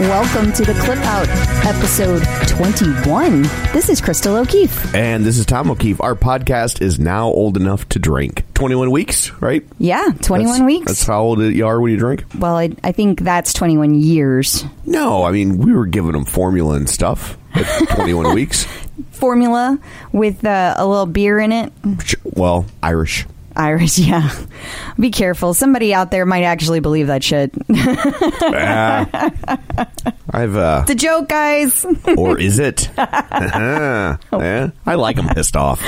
Welcome to the Clip Out, episode 21. This is Crystal O'Keefe. And this is Tom O'Keefe. Our podcast is now old enough to drink. 21 weeks, right? Yeah, 21 That's- weeks. That's how old you are when you drink? well, I, I think that's 21 years. No, I mean, we were giving them formula and stuff at 21 weeks. Formula with uh, a little beer in it. Well, Irish. Irish, yeah. Be careful. Somebody out there might actually believe that shit. I've, uh, it's a joke, guys. or is it? yeah, I like them pissed off.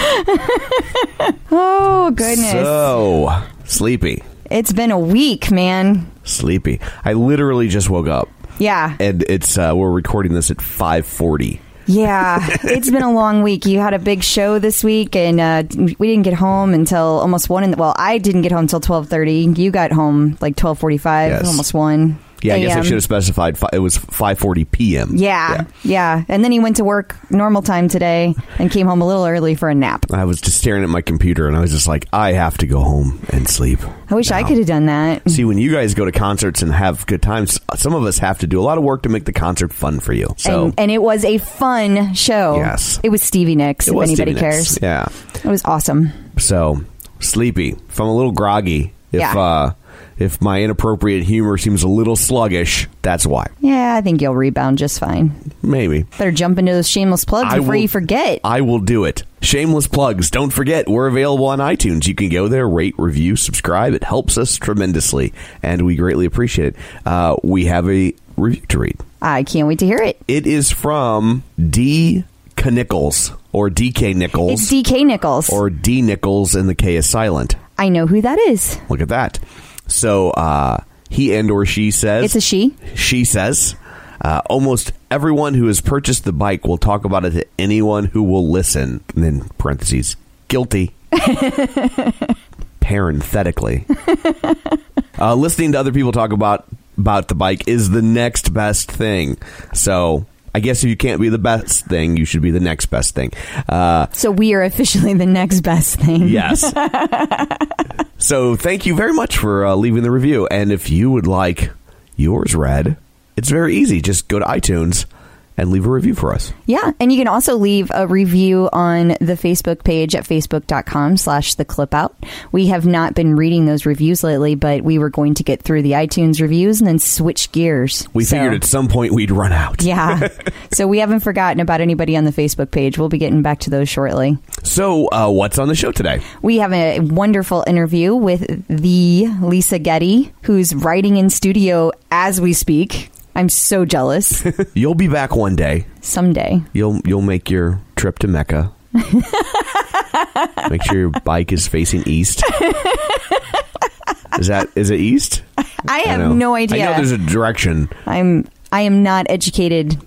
Oh, goodness. So, sleepy. it's been a week, man. Sleepy. I literally just woke up. Yeah. And it's, uh, we're recording this at 540. Yeah. it's been a long week. You had a big show this week, and uh, we didn't get home until almost 1 in the, well, I didn't get home until 12.30. You got home like 12.45, Yes. almost 1 Yeah, I guess I should have specified fi- it was 540 p.m. Yeah, yeah, And then he went to work normal time today and came home a little early for a nap. I was just staring at my computer and I was just like, I have to go home and sleep. I wish I now. could have done that. See, when you guys go to concerts and have good times, some of us have to do a lot of work to make the concert fun for you. So, and, and it was a fun show. Yes. It was Stevie Nicks, it if was anybody Stevie cares. Nicks. Yeah. It was awesome. So, sleepy. If I'm a little groggy, if, Yeah. uh, if my inappropriate humor seems a little sluggish, that's why. Yeah, I think you'll rebound just fine. Maybe. Better jump into those shameless plugs I before will- you forget. I will do it. Shameless plugs. Don't forget, we're available on iTunes. You can go there, rate, review, subscribe. It helps us tremendously, and we greatly appreciate it. Uh, we have a review to read. I can't wait to hear it. It is from D. Nichols or DK Nichols It's DK Nichols. or D. Nichols, and the K is silent. I know who that is. Look at that. So uh, he and or she says It's a she. she says uh, almost everyone who has purchased the bike will talk about it to anyone who will listen. And then parentheses guilty. Parenthetically, uh, listening to other people talk about about the bike is the next best thing. So. I guess if you can't be the best thing, you should be the next best thing. Uh, So we are officially the next best thing. Yes. so thank you very much for uh, leaving the review. And if you would like yours read, it's very easy. Just go to iTunes and leave a review for us. Yeah, and you can also leave a review on the Facebook page at facebook.com slash the clip out. We have not been reading those reviews lately, but we were going to get through the iTunes reviews and then switch gears. We So- figured at some point we'd run out. Yeah. so we haven't forgotten about anybody on the Facebook page. We'll be getting back to those shortly. So uh, what's on the show today? We have a wonderful interview with the Lisa Getty, who's writing in studio as we speak. I'm so jealous. You'll be back one day. Someday. You'll you'll make your trip to Mecca Make sure your bike is facing east. Is that is it east? I have know. no I idea. know there's a direction. I'm I am not educated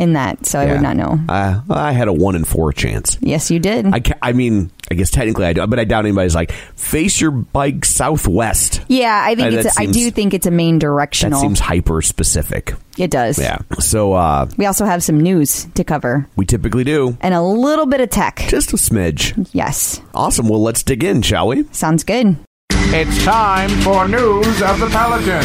in that, so I would not know. Uh, I had a one in four chance. Yes, you did. I, ca- I mean, I guess technically I do, but I doubt anybody's like face your bike southwest. yeah, I think Uh, it's. that A, I seems- do think it's a main That directional. seems hyper specific. it does. Yeah. So uh, We also have some news to cover we typically do and a little bit of tech. just a smidge. Yes, Awesome. Well, let's dig in, shall we? sounds good. It's time for news of the Peloton.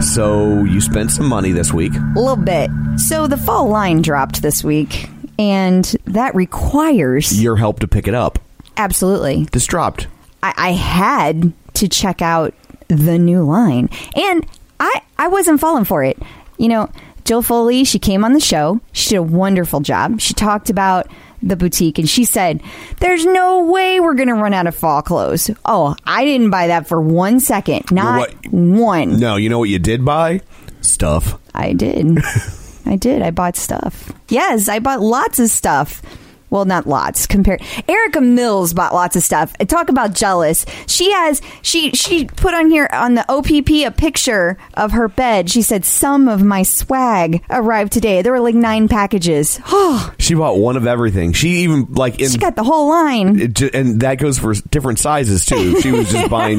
So you spent some money this week. A little bit. So the fall line dropped this week, and that requires Your help to pick it up. absolutely. This dropped. I, I had to check out the new line, and I I wasn't falling for it. You know, Jill Foley, she came on the show. She did a wonderful job. She talked about the boutique, and she said, "There's no way we're going to run out of fall clothes." Oh, I didn't buy that for one second. Not one. No, you know what you did buy? Stuff. I did. I did. I bought stuff. Yes, I bought lots of stuff. Well, not lots. Compared, Erica Mills bought lots of stuff. Talk about jealous. She has she she put on here on the OPP a picture of her bed. She said some of my swag arrived today. There were like nine packages. Oh, She bought one of everything. She even like in she got the whole line. it and that goes for different sizes too. She was just buying.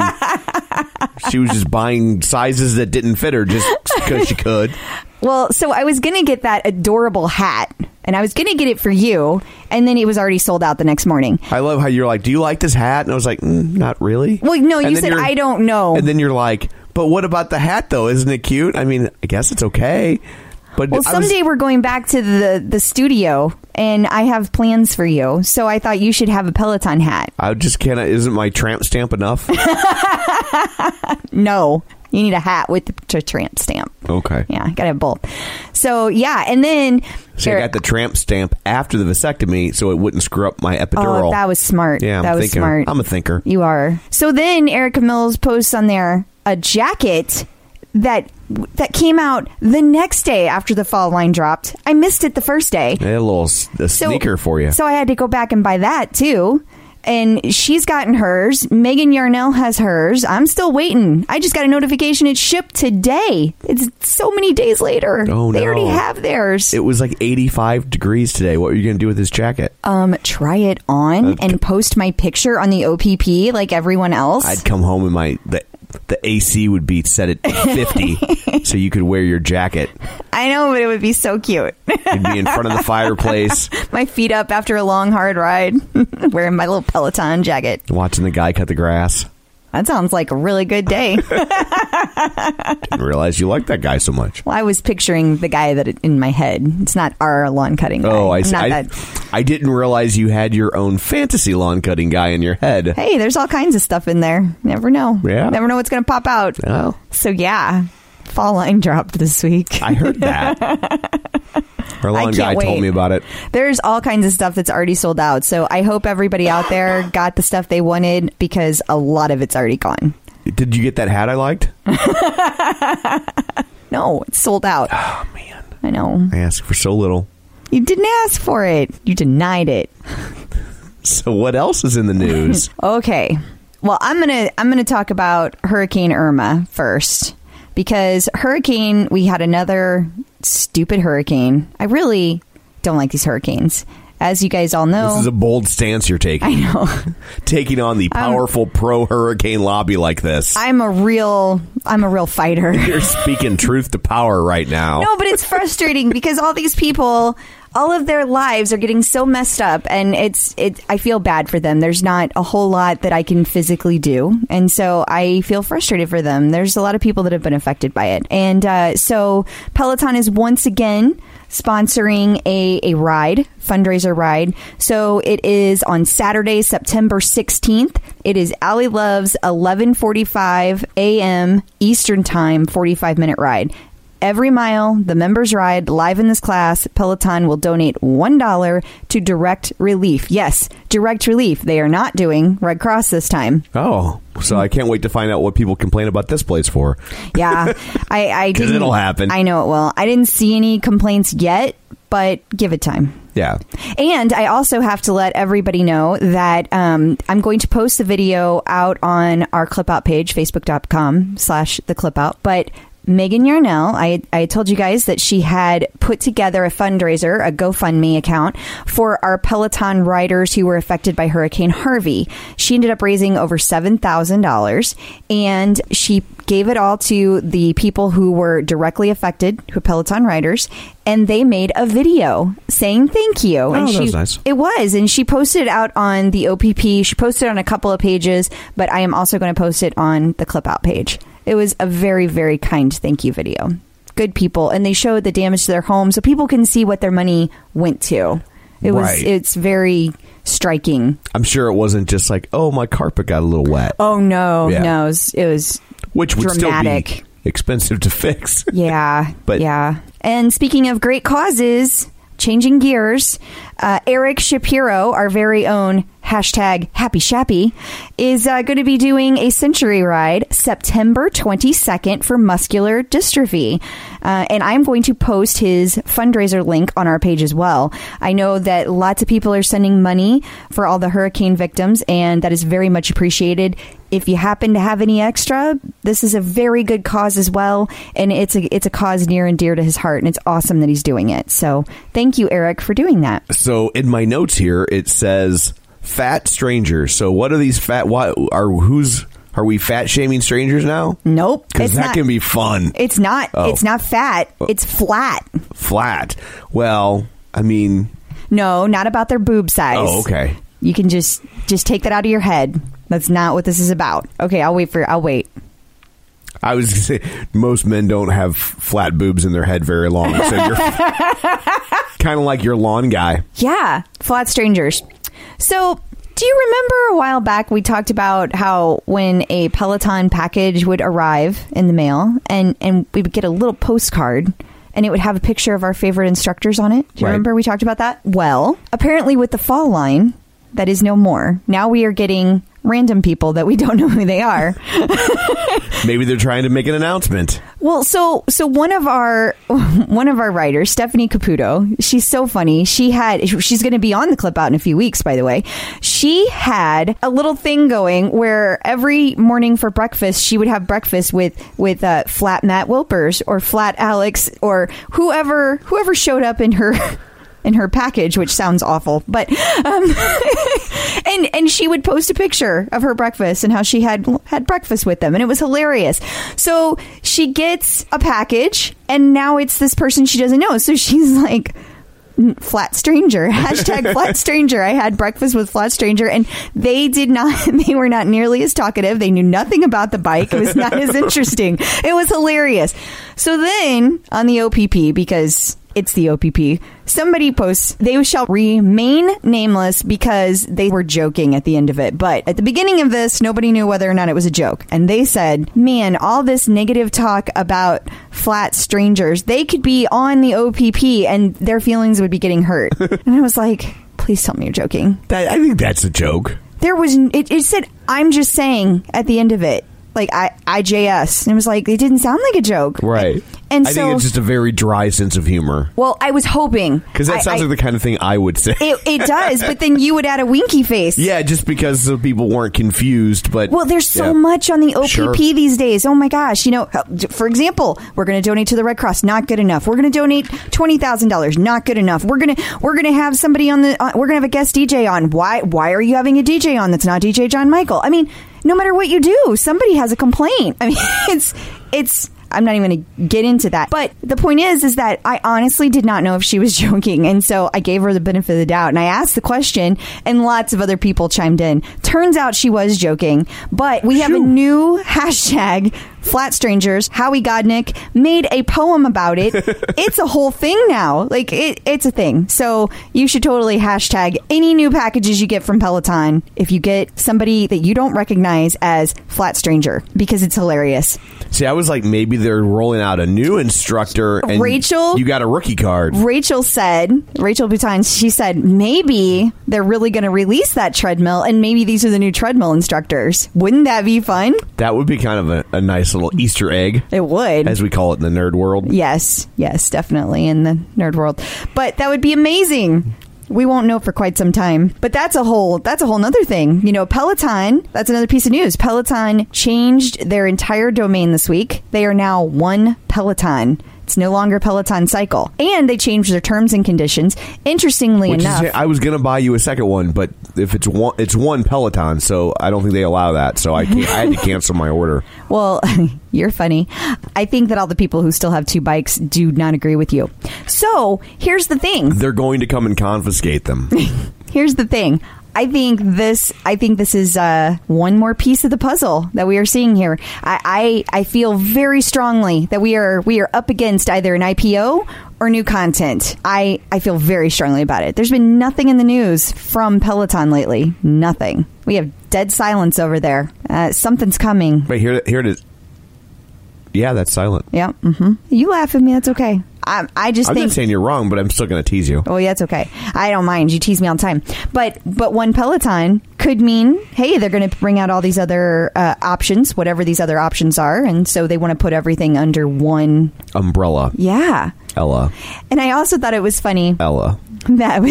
she was just buying sizes that didn't fit her just because she could. Well, so I was gonna get that adorable hat, and I was gonna get it for you, and then it was already sold out the next morning. I love how you're like, "Do you like this hat?" And I was like, mm, "Not really." Well, no, And you said I don't know. And then you're like, "But what about the hat though? Isn't it cute?" I mean, I guess it's okay. But Well, I was- someday we're going back to the the studio, and I have plans for you. So I thought you should have a Peloton hat. I just can't. Isn't my tramp stamp enough? No, you need a hat with the tramp stamp. okay. Yeah, gotta have both. So yeah, and then See, I got the tramp stamp after the vasectomy, so it wouldn't screw up my oh, epidural. oh, that was smart. yeah, I'm that was thinking. smart. I'm a thinker. You are. So then Erica Mills posts on there a jacket that that came out the next day after the fall line dropped. I missed it the first day. A little a So- sneaker for you. So I had to go back and buy that too. And she's gotten hers. Megan Yarnell has hers. I'm still waiting. I just got a notification it shipped today. It's so many days later. Oh, They no. already have theirs. It was like 85 degrees today. What are you going to do with this jacket? um, try it on and post my picture on the OPP like everyone else. I'd come home in my the the AC would be set at 50, so you could wear your jacket. I know, but it would be so cute. You'd be in front of the fireplace, my feet up after a long, hard ride, wearing my little Peloton jacket. watching the guy cut the grass. That sounds like a really good day. Didn't realize you liked that guy so much. well, I was picturing the guy that in my head. It's not our lawn cutting. Oh, guy. Oh, I see. I. I didn't realize you had your own fantasy lawn cutting guy in your head. Hey, there's all kinds of stuff in there. Never know. Yeah. Never know what's going to pop out. Oh, So yeah, fall line dropped this week. I heard that. Our lawn can't guy told me about it. There's all kinds of stuff that's already sold out. So I hope everybody out there got the stuff they wanted because a lot of it's already gone. Did you get that hat I liked? No, it's sold out. Oh man, I know. I asked for so little. You didn't ask for it. You denied it. So what else is in the news? Okay. Well, I'm going to I'm going to talk about Hurricane Irma first because hurricane we had another stupid hurricane. I really don't like these hurricanes. As you guys all know, This is a bold stance you're taking. I know. taking on the powerful pro hurricane lobby like this. I'm a real I'm a real fighter. You're speaking truth to power right now. No, but it's frustrating because all these people, all of their lives are getting so messed up, and it's it. I feel bad for them. There's not a whole lot that I can physically do, and so I feel frustrated for them. There's a lot of people that have been affected by it, and uh, so Peloton is once again sponsoring a, a ride fundraiser ride. So it is on saturday september 16th it is Ally Love's 11.45 a.m eastern time 45 minute ride Every mile the members ride live in this class, Peloton will donate $1 to Direct Relief. Yes, Direct Relief. They are not doing Red Cross this time. Oh, so I can't wait to find out what people complain about this place for. Yeah, I, I didn't. it'll happen. I know it will. I didn't see any complaints yet, but give it time. Yeah. And I also have to let everybody know that um, I'm going to post the video out on our clip out page, facebook.com slash the clip out. But Megan Yarnell, I, I told you guys that she had put together a fundraiser, a GoFundMe account for our Peloton riders who were affected by Hurricane Harvey. She ended up raising over $7,000 and she gave it all to the people who were directly affected, who Peloton riders, and they made a video saying thank you. Oh, and Oh, that she, was nice. It was, and she posted it out on the OPP. She posted it on a couple of pages, but I am also going to post it on the clip out page. It was a very, very kind thank you video. Good people, and they showed the damage to their home, so people can see what their money went to. It was, Right. it's very striking. I'm sure it wasn't just like, oh, my carpet got a little wet, Oh no, Yeah. no, it was, it was which would dramatic. still be expensive to fix. Yeah, But- yeah. And speaking of great causes, changing gears, uh, Eric Shapiro, our very own hashtag Happy Shappy, is uh, going to be doing a century ride September 22nd for muscular dystrophy. Uh, and I'm going to post his fundraiser link on our page as well. I know that lots of people are sending money for all the hurricane victims, and that is very much appreciated. If you happen to have any extra, this is a very good cause as well, and it's a it's a cause near and dear to his heart, and it's awesome that he's doing it. So, thank you, Eric, for doing that. So in my notes here, it says fat strangers. So what are these fat? What are who's? Are we fat shaming strangers now? Nope, Because that not. can be fun. it's not. Oh. It's not fat. Oh. It's flat. Flat. Well, I mean, No, not about their boob size. oh, okay. You can just just take that out of your head. That's not what this is about. Okay, I'll wait for. You. I'll wait. I was gonna say most men don't have flat boobs in their head very long, so you're kind of like your lawn guy. Yeah, flat strangers. So, do you remember a while back we talked about how when a Peloton package would arrive in the mail and and we would get a little postcard and it would have a picture of our favorite instructors on it? Do you Right. remember we talked about that? Well, apparently with the fall line, that is no more. Now we are getting random people that we don't know who they are. Maybe they're trying to make an announcement. Well, so so one of our one of our writers, Stephanie Caputo, she's so funny. She had she's going to be on the clip out in a few weeks, by the way. She had a little thing going where every morning for breakfast she would have breakfast with with uh, flat Matt Wilpers or flat Alex or whoever whoever showed up in her. In her package, which sounds awful, but um, and and she would post a picture of her breakfast and how she had had breakfast with them and it was hilarious. So she gets a package and now it's this person she doesn't know. So she's like flat stranger. Hashtag flat stranger. I had breakfast with flat stranger and they did not they were not nearly as talkative. They knew nothing about the bike. It was not as interesting. It was hilarious. So then on the opp because it's the OPP. Somebody posts, they shall remain nameless because they were joking at the end of it. But at the beginning of this, nobody knew whether or not it was a joke. And they said, man, all this negative talk about flat strangers, they could be on the OPP and their feelings would be getting hurt. and I was like, please tell me you're joking. That, I think that's a joke. There was, it, it said, I'm just saying at the end of it. Like I, IJS. And it was like, it didn't sound like a joke. Right. And I so, think it's just a very dry sense of humor. well, I was hoping. Because that I- sounds I- like the kind of thing I would say. It, it does, but then you would add a winky face. yeah, just because the people weren't confused. But Well, there's so yeah. much on the OPP Sure. these days. Oh my gosh! You know, for example, we're going to donate to the Red Cross. Not good enough. We're going to donate twenty thousand dollars. Not good enough. We're gonna we're gonna have somebody on the. Uh, we're gonna have a guest DJ on. Why why are you having a DJ on that's not DJ John Michael? I mean, no matter what you do, somebody has a complaint. I mean, it's it's. I'm not even going to get into that. But the point is, is that I honestly did not know if she was joking. And so I gave her the benefit of the doubt and I asked the question and lots of other people chimed in. Turns out she was joking, but we have a new hashtag flat strangers. Howie Godnick made a poem about it. it's a whole thing now. Like it, it's a thing. So you should totally hashtag any new packages you get from Peloton if you get somebody that you don't recognize as flat stranger because it's hilarious. See, I was like, maybe they're rolling out a new instructor. And Rachel? you got a rookie card. Rachel said, Rachel Boutin, she said, maybe they're really going to release that treadmill and maybe these these are the new treadmill instructors. Wouldn't that be fun? That would be kind of a, a nice little Easter egg, It would. as we call it in the nerd world. Yes, yes, definitely in the nerd world. But that would be amazing. We won't know for quite some time. But that's a whole that's a whole other thing. You know, Peloton, that's another piece of news. Peloton changed their entire domain this week. They are now one Peloton. It's no longer Peloton Cycle. And they changed their terms and conditions. Interestingly Which enough. is, I was gonna buy you a second one, but if it's one, it's one Peloton, so I don't think they allow that. So I I had to cancel my order. Well, you're funny. I think that all the people who still have two bikes do not agree with you. So here's the thing. They're going to come and confiscate them. Here's the thing. I think this. I think this is uh, one more piece of the puzzle that we are seeing here. I, I I feel very strongly that we are we are up against either an IPO or new content. I I feel very strongly about it. There's been nothing in the news from Peloton lately. Nothing. We have dead silence over there. Uh, something's coming. Wait, here, here it is. Yeah, that's silent. Yeah. Mm-hmm. You laugh at me. That's okay. I I just I'm think not saying you're wrong, but I'm still going to tease you. Oh, yeah, it's okay. I don't mind. You tease me all the time. But but one Peloton could mean, hey, they're going to bring out all these other uh, options, whatever these other options are, and so they want to put everything under one. Umbrella, Yeah. Ella, And I also thought it was funny Ella, that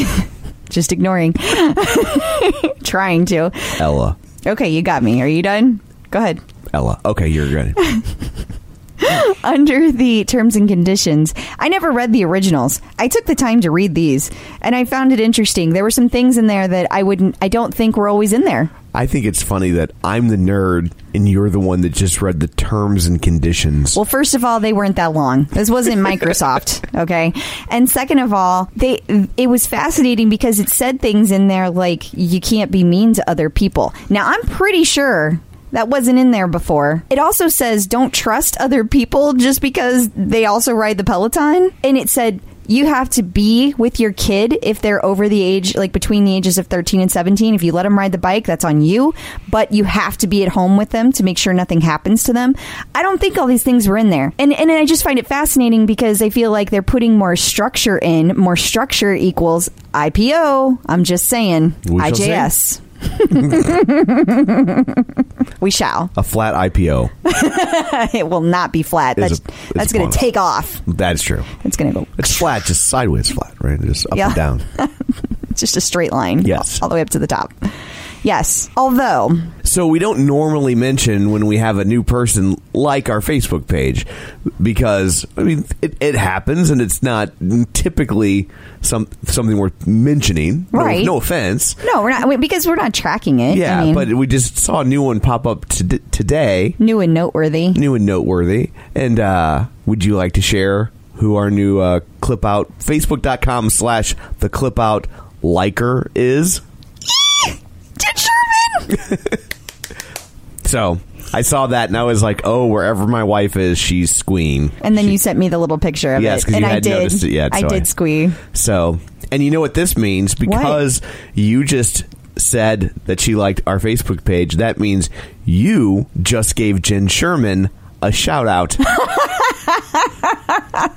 just ignoring, trying to. Ella, Okay, you got me. Are you done? Go ahead. Ella. Okay, you're good. under the terms and conditions. I never read the originals. I took the time to read these, and I found it interesting. There were some things in there that I wouldn't, I don't think were always in there. I think it's funny that I'm the nerd and you're the one that just read the terms and conditions. Well, first of all, they weren't that long. This wasn't Microsoft, okay? And second of all, they it was fascinating because it said things in there like you can't be mean to other people. Now, I'm pretty sure that wasn't in there before. It also says don't trust other people just because they also ride the Peloton, and it said you have to be with your kid if they're over the age, like between the ages of 13 and 17. If you let them ride the bike, that's on you, but you have to be at home with them to make sure nothing happens to them. I don't think all these things were in there. And, and I just find it fascinating because I feel like they're putting more structure in. More structure equals IPO. I'm just saying. We shall see. We shall. a flat IPO. It will not be flat. Is That's, a- it's that's going to take off. That's true. It's going to go It's flat, just sideways flat, right? Just up Yeah. and down. Just a straight line. Yes. All the way up to the top. Yes. Although, So we don't normally mention when we have a new person like our Facebook page because I mean it, it happens and it's not typically some something worth mentioning. Right. No, offense. no, we're not, because we're not tracking it. Yeah, I mean, but we just saw a new one pop up to, today, new and noteworthy. new and noteworthy. And uh, would you like to share who our new uh, clip out facebook.com slash the clip out liker is? Jenn Sherman! So I saw that and I was like, oh, wherever my wife is, she's squeeing. And then She- you sent me the little picture of Yes, it. and you I did. noticed it yet, I so I- did squee. So, and you know what this means? Because you just said that she liked our Facebook page, that means you just gave Jenn Sherman a shout out.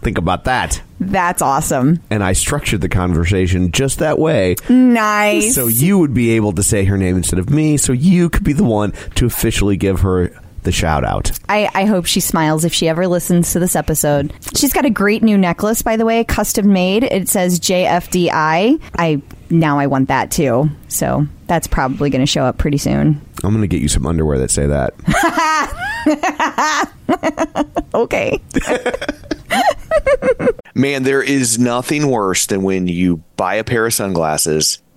Think about that. That's awesome. And I structured the conversation just that way. Nice. So you would be able to say her name instead of me, so you could be the one to officially give her the shout out. I, I hope she smiles if she ever listens to this episode. She's got a great new necklace, by the way, custom made. It says JFDI. I now I want that too. So that's probably going to show up pretty soon. I'm going to get you some underwear that say that. Okay. Man, there is nothing worse than when you buy a pair of sunglasses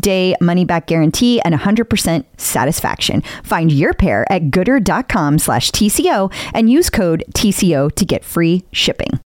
day money back guarantee and 100% satisfaction. Find your pair at goodr.com slash TCO and use code TCO to get free shipping.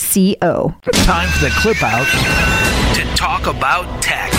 C O. Time for the clip out to talk about tech.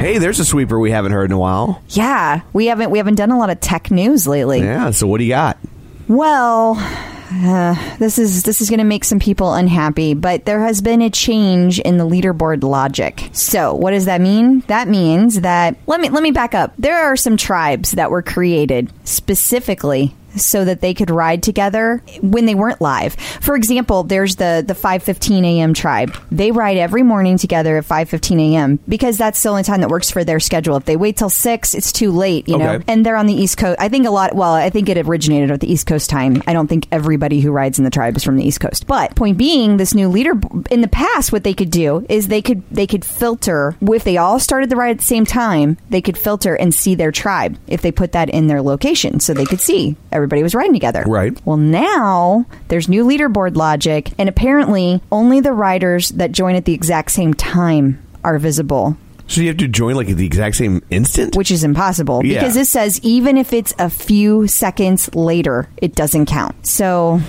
Hey, there's a sweeper we haven't heard in a while. Yeah, we haven't we haven't done a lot of tech news lately. Yeah, so what do you got? Well, uh, this is this is going to make some people unhappy, but there has been a change in the leaderboard logic. So, what does that mean? That means that let me let me back up. There are some tribes that were created specifically so that they could ride together when they weren't live. For example, there's the the 5:15 a.m. tribe. They ride every morning together at 5:15 a.m. because that's the only time that works for their schedule. If they wait till 6, it's too late, you know. And they're on the East Coast. I think a lot well, I think it originated at the East Coast time. I don't think everybody who rides in the tribe is from the East Coast. But point being, this new leader in the past what they could do is they could they could filter if they all started the ride at the same time, they could filter and see their tribe if they put that in their location so they could see everybody was riding together. Right. Well, now there's new leaderboard logic, and apparently only the riders that join at the exact same time are visible, So you have to join like at the exact same instant? which is impossible Yeah. because it says even if it's a few seconds later, it doesn't count. So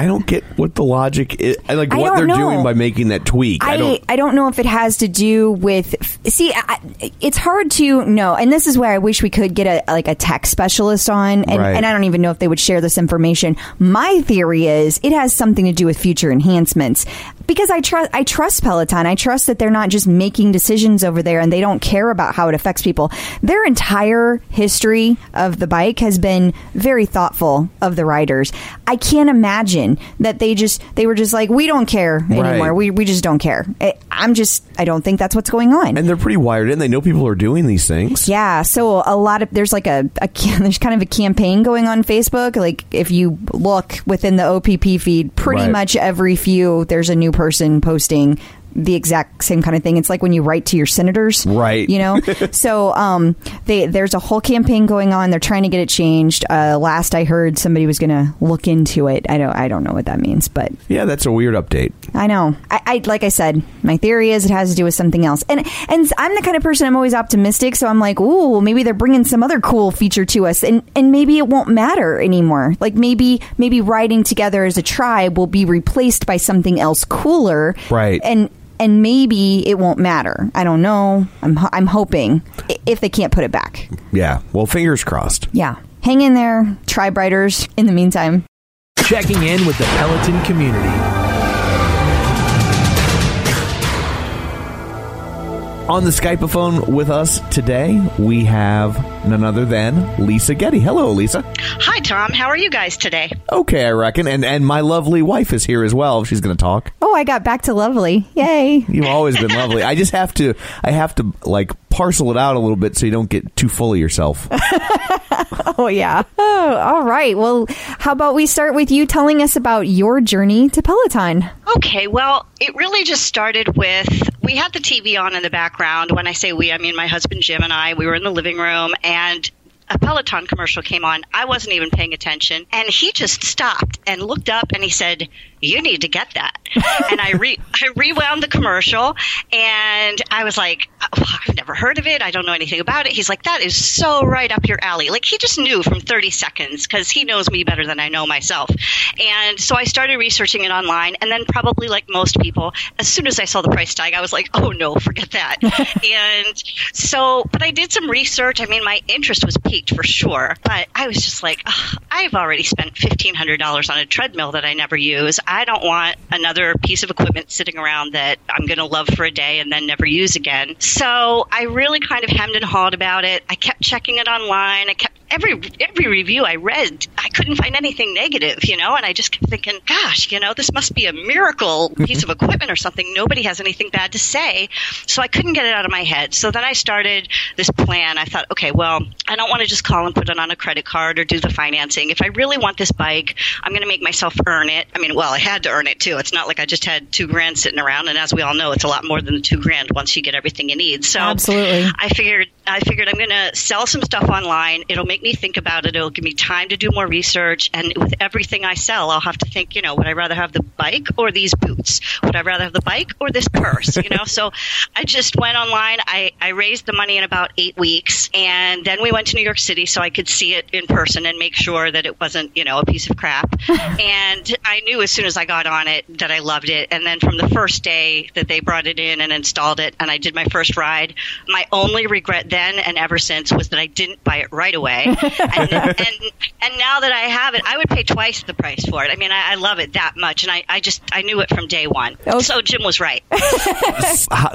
I don't get what the logic is. I like I what they're know. doing by making that tweak. I, I, don't. I don't know if it has to do with see I, it's hard to know and this is where I wish we could get a like a tech specialist on and, Right. and I don't even know if they would share this information my theory is it has something to do with future enhancements because I trust I trust Peloton I trust that they're not just making decisions over there and they don't care about how it affects people their entire history of the bike has been very thoughtful of the riders I can't imagine that they just they were just like we don't care anymore Right. we, we just don't care I, i'm just i don't think that's what's going on and they're pretty wired in. They know people are doing these things. yeah so a lot of there's like a, a there's kind of a campaign going on facebook like if you look within the opp feed pretty Right. much every few there's a new person posting the exact same kind of thing. It's like when you write to your senators, Right. You know, so um, they there's a whole campaign going on. They're trying to get it changed. Uh, last I heard, somebody was going to look into it. I don't I don't know what that means, but Yeah, that's a weird update. I know. I, I like I said, my theory is it has to do with something else. And and I'm the kind of person I'm always optimistic, so I'm like, ooh, maybe they're bringing some other cool feature to us, and and maybe it won't matter anymore. Like maybe maybe riding together as a tribe will be replaced by something else cooler, Right. And and maybe it won't matter. I don't know. I'm I'm hoping if they can't put it back. Yeah. Well, fingers crossed. Yeah, hang in there, tribe riders. In the meantime. Checking in with the Peloton community. On the Skypeophone with us today, we have none other than Lisa Getty. Hello, Lisa. Hi, Tom. How are you guys today? Okay, I reckon. And and my lovely wife is here as well. She's going to talk. Oh, I got back to lovely. Yay. You've always been lovely. I just have to I have to like parcel it out a little bit so you don't get too full of yourself. Oh, yeah. Oh, all right. Well, how about we start with you telling us about your journey to Peloton? Okay, well, it really just started with we had the TV on in the background. When I say we, I mean my husband Jim and I. We were in the living room and a Peloton commercial came on. I wasn't even paying attention. And he just stopped and looked up and he said, You need to get that. and I, re- I rewound the commercial and I was like, oh, I've never heard of it. I don't know anything about it. He's like, That is so right up your alley. Like he just knew from 30 seconds because he knows me better than I know myself. And so I started researching it online. And then, probably like most people, as soon as I saw the price tag, I was like, Oh no, forget that. and so, but I did some research. I mean, my interest was for sure. But I was just like, "Ugh, I've already spent $1,500 on a treadmill that I never use. I don't want another piece of equipment sitting around that I'm going to love for a day and then never use again. So I really kind of hemmed and hawed about it. I kept checking it online. I kept every every review I read, I couldn't find anything negative, you know, and I just kept thinking, gosh, you know, this must be a miracle piece of equipment or something. Nobody has anything bad to say. So I couldn't get it out of my head. So then I started this plan. I thought, okay, well, I don't want to just call and put it on a credit card or do the financing. If I really want this bike, I'm going to make myself earn it. I mean, well, I had to earn it too. It's not like I just had two grand sitting around. And as we all know, it's a lot more than the two grand once you get everything you need. So Absolutely. I figured I figured I'm going to sell some stuff online. It'll make me think about it. It'll give me time to do more research. And with everything I sell, I'll have to think, you know, would I rather have the bike or these boots? Would I rather have the bike or this purse? You know, so I just went online. I, I raised the money in about eight weeks. And then we went to New York City so I could see it in person and make sure that it wasn't, you know, a piece of crap. and I knew as soon as I got on it that I loved it. And then from the first day that they brought it in and installed it and I did my first ride, my only regret then and ever since was that I didn't buy it right away. And, and and now that I have it, I would pay twice the price for it. I mean, I, I love it that much, and I, I just I knew it from day one. Okay. So Jim was right.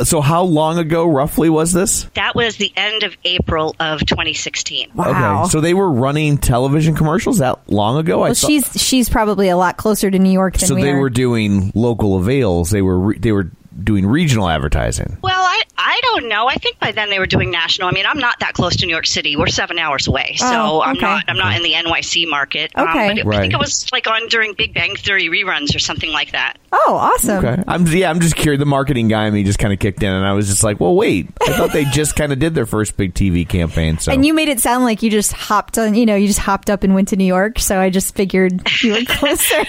So how long ago roughly was this? that was the end of April of 2016. Wow. Okay. So they were running television commercials that long ago? Well, thought- she's she's probably a lot closer to New York than so we they are. were doing local avails. They were re- they were doing regional advertising. Well, I, I don't know. I think by then they were doing national. I mean, I'm not that close to New York City. We're seven hours away, so Oh, I'm not I'm not in the NYC market. Um, Okay. but it, I think it was like on during Big Bang Theory reruns or something like that. oh, awesome. Okay. I'm yeah, I'm just curious. The marketing guy in me just kind of kicked in, and I was just like, well, wait. I thought they just kind of did their first big TV campaign. So And you made it sound like you just hopped on, you know, you just hopped up and went to New York. So I just figured you were closer.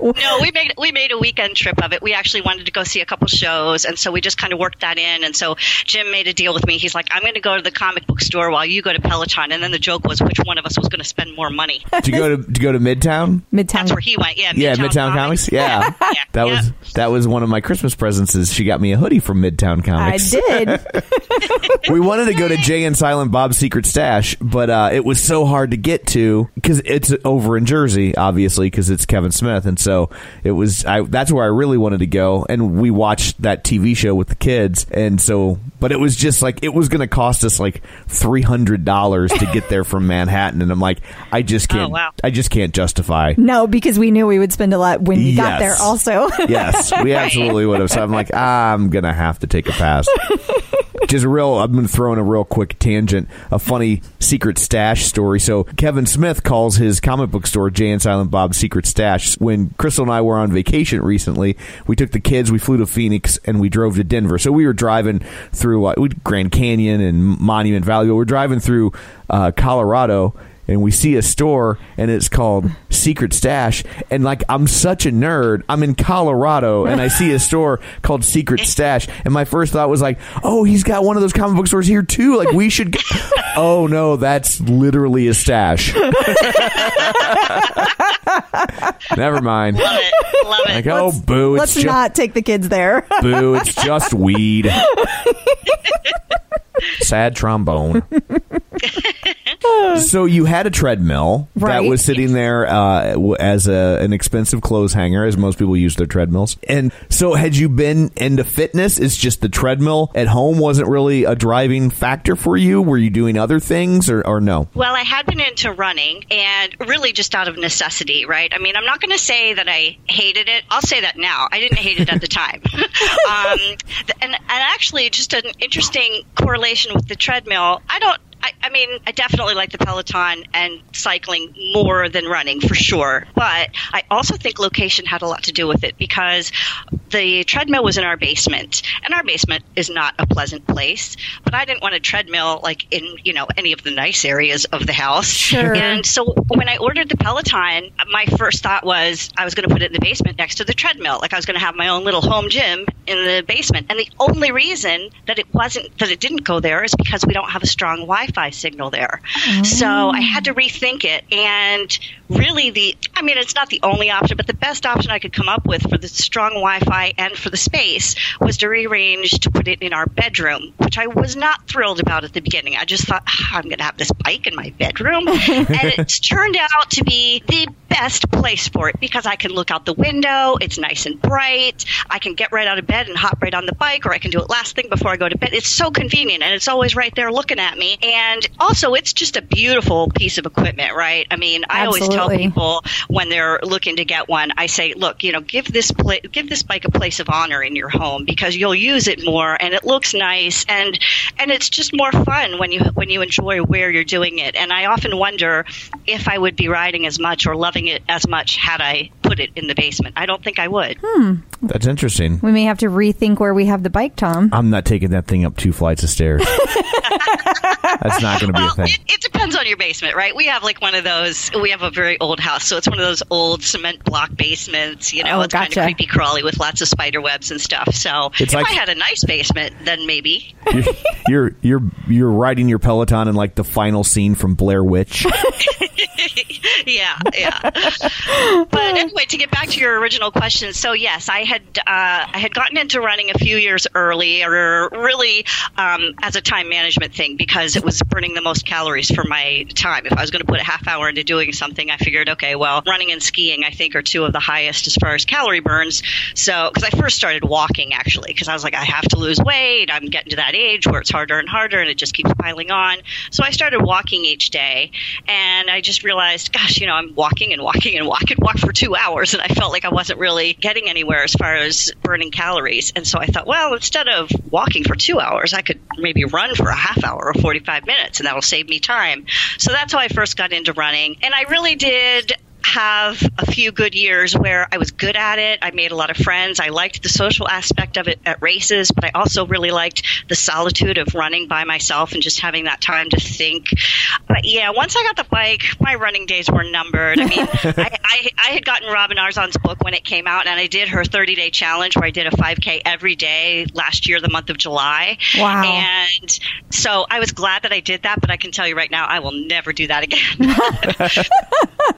No, we made we made a weekend trip of it. We actually wanted to go see a couple shows, and so we just kind of worked that in. And so Jim made a deal with me. He's like, "I'm going to go to the comic book store while you go to Peloton." And then the joke was which one of us was going to spend more money. did you go to did you go to Midtown? Midtown. That's where he went. Yeah, Yeah, Midtown Comics. Yeah, Yeah, that yeah. was that was one of my Christmas presents. Is she got me a hoodie from Midtown Comics? I did. we wanted to go to Jay and Silent Bob's Secret Stash, but uh, it was so hard to get to because it's over in Jersey, obviously, because it's Kevin Smith, and so it was. I, that's where I really wanted to go, and we watched that TV show with the kids, and so. But it was just like it was going to cost us like three hundred dollars to get there from Manhattan, and I'm like, I just can't. Oh, wow. I just can't justify. no, because we knew we would spend a lot when we got there also. Yes, we absolutely would have. So I'm like, ah, I'm gonna have to take a pass. Just a real. I'm gonna throw in a real quick tangent, a funny secret stash story. So Kevin Smith calls his comic book store Jay and Silent Bob's Secret Stash. When Crystal and I were on vacation recently, we took the kids, we flew to Phoenix, and we drove to Denver. So we were driving through uh, Grand Canyon and Monument Valley. We were driving through uh, Colorado and we see a store and it's called Secret Stash and like I'm such a nerd I'm in Colorado and I see a store called Secret Stash and my first thought was like oh he's got one of those comic book stores here too like we should go. oh no that's literally a stash never mind Love it. Love it. like oh boo it's Let's just not take the kids there. boo it's just weed sad trombone so you had a treadmill that was sitting there uh, as a, an expensive clothes hanger, as most people use their treadmills. And so, had you been into fitness? It's just the treadmill at home wasn't really a driving factor for you. Were you doing other things, or, or no? Well, I had been into running and really just out of necessity, right? I mean, I'm not going to say that I hated it. I'll say that now. I didn't hate it at the time. um, and, and actually, just an interesting correlation with the treadmill. I don't. I, I mean, I definitely like the Peloton and cycling more than running for sure. But I also think location had a lot to do with it because the treadmill was in our basement, and our basement is not a pleasant place. But I didn't want a treadmill like in you know any of the nice areas of the house. Sure. And so when I ordered the Peloton, my first thought was I was going to put it in the basement next to the treadmill, like I was going to have my own little home gym in the basement. And the only reason that it wasn't that it didn't go there is because we don't have a strong Wi-Fi signal there. Oh. So I had to rethink it. And really, the I mean, it's not the only option, but the best option I could come up with for the strong Wi-Fi and for the space was to rearrange to put it in our bedroom, which I was not thrilled about at the beginning. I just thought "Ah, I'm going to have this bike in my bedroom, and it's turned out to be the best place for it because I can look out the window. It's nice and bright. I can get right out of bed and hop right on the bike, or I can do it last thing before I go to bed. It's so convenient, and it's always right there looking at me. And also, it's just a beautiful piece of equipment, right? I mean, I always tell people when they're looking to get one, I say, look, you know, give this pla- give this bike a place of honor in your home because you'll use it more, and it looks nice, and and it's just more fun when you when you enjoy where you're doing it. And I often wonder if I would be riding as much or loving it as much had I put it in the basement. I don't think I would. Hmm. That's interesting. We may have to rethink where we have the bike, Tom. I'm not taking that thing up two flights of stairs. That's not going to be a Well, thing. it, it depends on your basement, right? We have like one of those. We have a very old house, so it's one of those old cement block basements. You know, Oh, it's gotcha. kind of creepy crawly with lots of spider webs and stuff. So It's if like- I had a nice basement, then maybe. You're, you're you're you're riding your Peloton in like the final scene from Blair Witch. yeah, yeah. but anyway, to get back to your original question, so yes, I had uh, I had gotten into running a few years earlier, really um, as a time management thing because it was burning the most calories for my time. If I was going to put a half hour into doing something, I figured, okay, well, running and skiing I think are two of the highest as far as calorie burns. So because I first started walking actually, because I was like, I have to lose weight. I'm getting to that age where it's harder and harder, and it just keeps piling on. So I started walking each day, and I just realized, gosh, you know, I'm walking and walking and walking, walk for two hours, and I felt like I wasn't really getting anywhere as far as burning calories. And so I thought, well, instead of walking for two hours, I could maybe run for a half hour or 45 minutes, and that'll save me time. So that's how I first got into running, and I really did have a few good years where I was good at it. I made a lot of friends. I liked the social aspect of it at races, but I also really liked the solitude of running by myself and just having that time to think. But yeah, once I got the bike, my running days were numbered. I mean, I, I, I had gotten Robin Arzon's book when it came out, and I did her 30 day challenge where I did a 5K every day last year, the month of July. Wow. And so I was glad that I did that, but I can tell you right now, I will never do that again.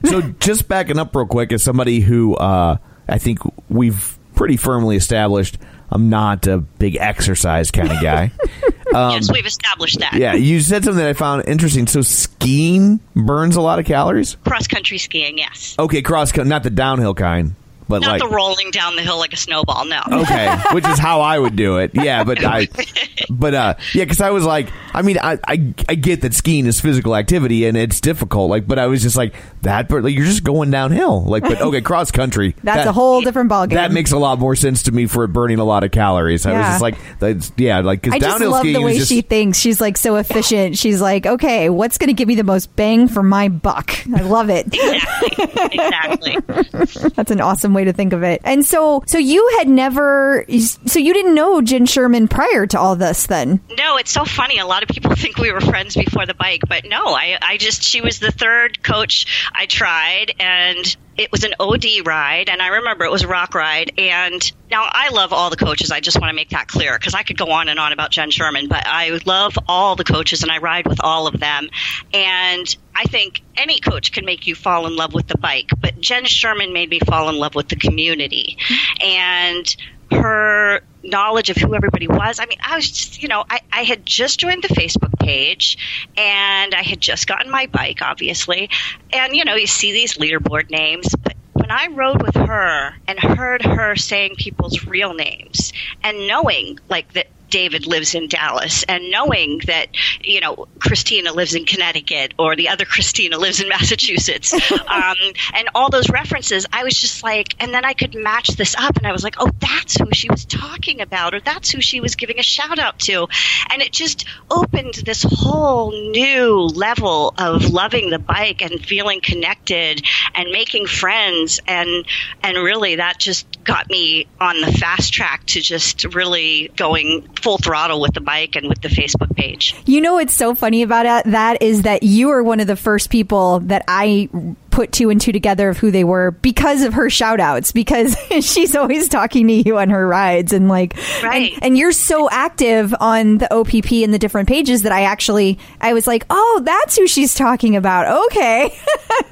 so just backing up real quick, as somebody who uh, I think we've pretty firmly established, I'm not a big exercise kind of guy. yes, we've established that. Um, yeah, you said something that I found interesting. So skiing burns a lot of calories. Cross country skiing, yes. Okay, cross not the downhill kind, but Not like the rolling down the hill like a snowball, no. okay, which is how I would do it. Yeah, but I, but uh, yeah, because I was like, I mean, I, I I get that skiing is physical activity and it's difficult, like, but I was just like that, but like you're just going downhill, like, but okay, cross country. That's that- a whole different ballgame. That makes a lot more sense to me for burning a lot of calories. I was just like, that's, yeah, like because I just downhill love skiing the way just she thinks. She's like so efficient. She's like, okay, what's going to give me the most bang for my buck? I love it. Exactly. exactly. That's an awesome way to think of it. And so, so you had never, so you didn't know Jenn Sherman prior to all this, then? No, it's so funny. A lot of people think we were friends before the bike, but no, I, I just, she was the third coach I tried, and it was an OD ride, and I remember it was a rock ride. And now I love all the coaches. I just want to make that clear because I could go on and on about Jenn Sherman, but I love all the coaches, and I ride with all of them. And I think any coach can make you fall in love with the bike, but Jenn Sherman made me fall in love with the community. Mm-hmm. And her knowledge of who everybody was. I mean, I was just, you know, I, I had just joined the Facebook page and I had just gotten my bike, obviously. And, you know, you see these leaderboard names, but when I rode with her and heard her saying people's real names and knowing like that David lives in Dallas and knowing that, you know, Christina lives in Connecticut or the other Christina lives in Massachusetts, um, and all those references, I was just like, and then I could match this up and I was like, oh, that's who she was talking about or that's who she was giving a shout out to. And it just opened this whole new level of loving the bike and feeling connected and making friends. And, and really that just got me on the fast track to just really going full throttle with the bike and with the Facebook page. You know what's so funny about it, that is that you are one of the first people that I put two and two together of who they were because of her shout outs because she's always talking to you on her rides and like Right. and, and you're so active on the OPP and the different pages that I actually I was like oh that's who she's talking about okay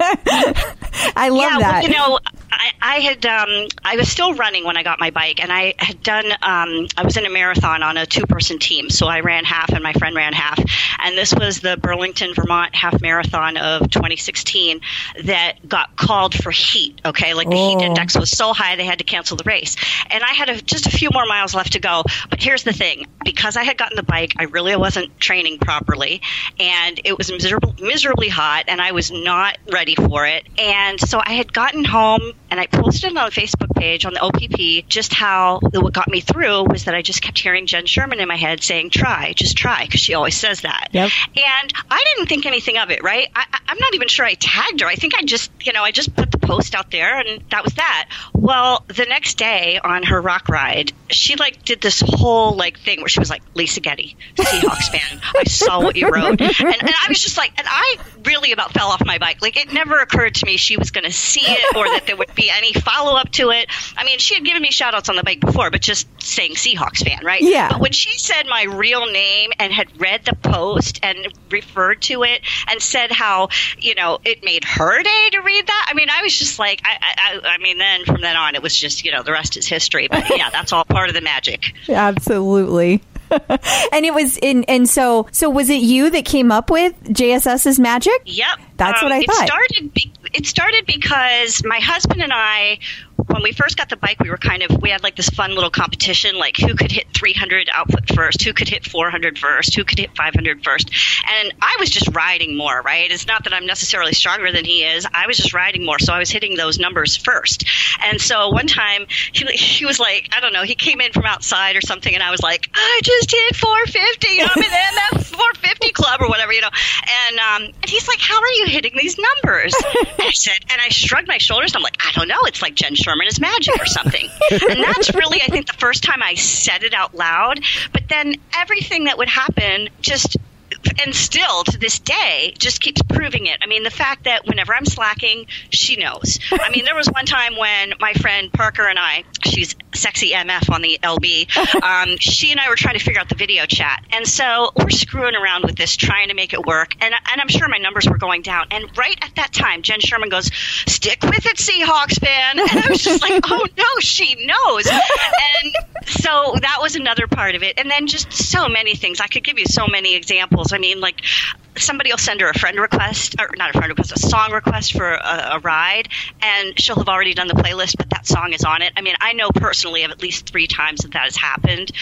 I love yeah, that well, you know, I, I had um, I was still running when I got my bike, and I had done um, I was in a marathon on a two person team, so I ran half, and my friend ran half, and this was the Burlington, Vermont half marathon of 2016 that got called for heat. Okay, like the heat Oh. index was so high they had to cancel the race, and I had a, just a few more miles left to go. But here's the thing: because I had gotten the bike, I really wasn't training properly, and it was miserable, miserably hot, and I was not ready for it. And so I had gotten home and I posted it on the Facebook page on the OPP just how what got me through was that I just kept hearing Jenn Sherman in my head saying, try, just try, because she always says that. Yep. And I didn't think anything of it, right? I, I- I'm not even sure I tagged her. I think I just, you know, I just put the post out there and that was that. Well, the next day on her rock ride, she like did this whole like thing where she was like, Lisa Getty, Seahawks fan. I saw what you wrote. And, and I was just like, and I really about fell off my bike. Like it never occurred to me she was going to see it or that there would be any follow up to it. I mean, she had given me shout outs on the bike before, but just saying Seahawks fan, right? Yeah. But when she said my real name and had read the post and referred to it and said how, you know, it made her day to read that, I mean, I was just like, I, I, I mean, then from then on, it was just, you know, the rest is history. But yeah, that's all part of the magic. Absolutely. and it was in and so so was it you that came up with JSS's magic? Yep. That's what um, I it thought. Started be- it started because my husband and I, when we first got the bike, we were kind of, we had like this fun little competition, like who could hit 300 output first, who could hit 400 first, who could hit 500 first. And I was just riding more, right? It's not that I'm necessarily stronger than he is. I was just riding more. So I was hitting those numbers first. And so one time he, he was like, I don't know, he came in from outside or something. And I was like, I just hit 450. You know, I'm in MF 450 club or whatever, you know. And, um, and he's like, how are you hitting these numbers? I said, and I shrugged my shoulders. I'm like, I don't know. It's like Jenn Sherman is magic or something. and that's really, I think, the first time I said it out loud. But then everything that would happen just and still to this day just keeps proving it. I mean, the fact that whenever I'm slacking, she knows. I mean, there was one time when my friend Parker and I, she's sexy MF on the LB, um, she and I were trying to figure out the video chat. And so we're screwing around with this, trying to make it work. And, and I'm sure my numbers were going down. And right at that time, Jenn Sherman goes, Stick with it, Seahawks fan. And I was just like, Oh no, she knows. And so that was another part of it. And then just so many things. I could give you so many examples. I mean, like somebody will send her a friend request, or not a friend request, a song request for a, a ride, and she'll have already done the playlist, but that song is on it. I mean, I know personally of at least three times that that has happened,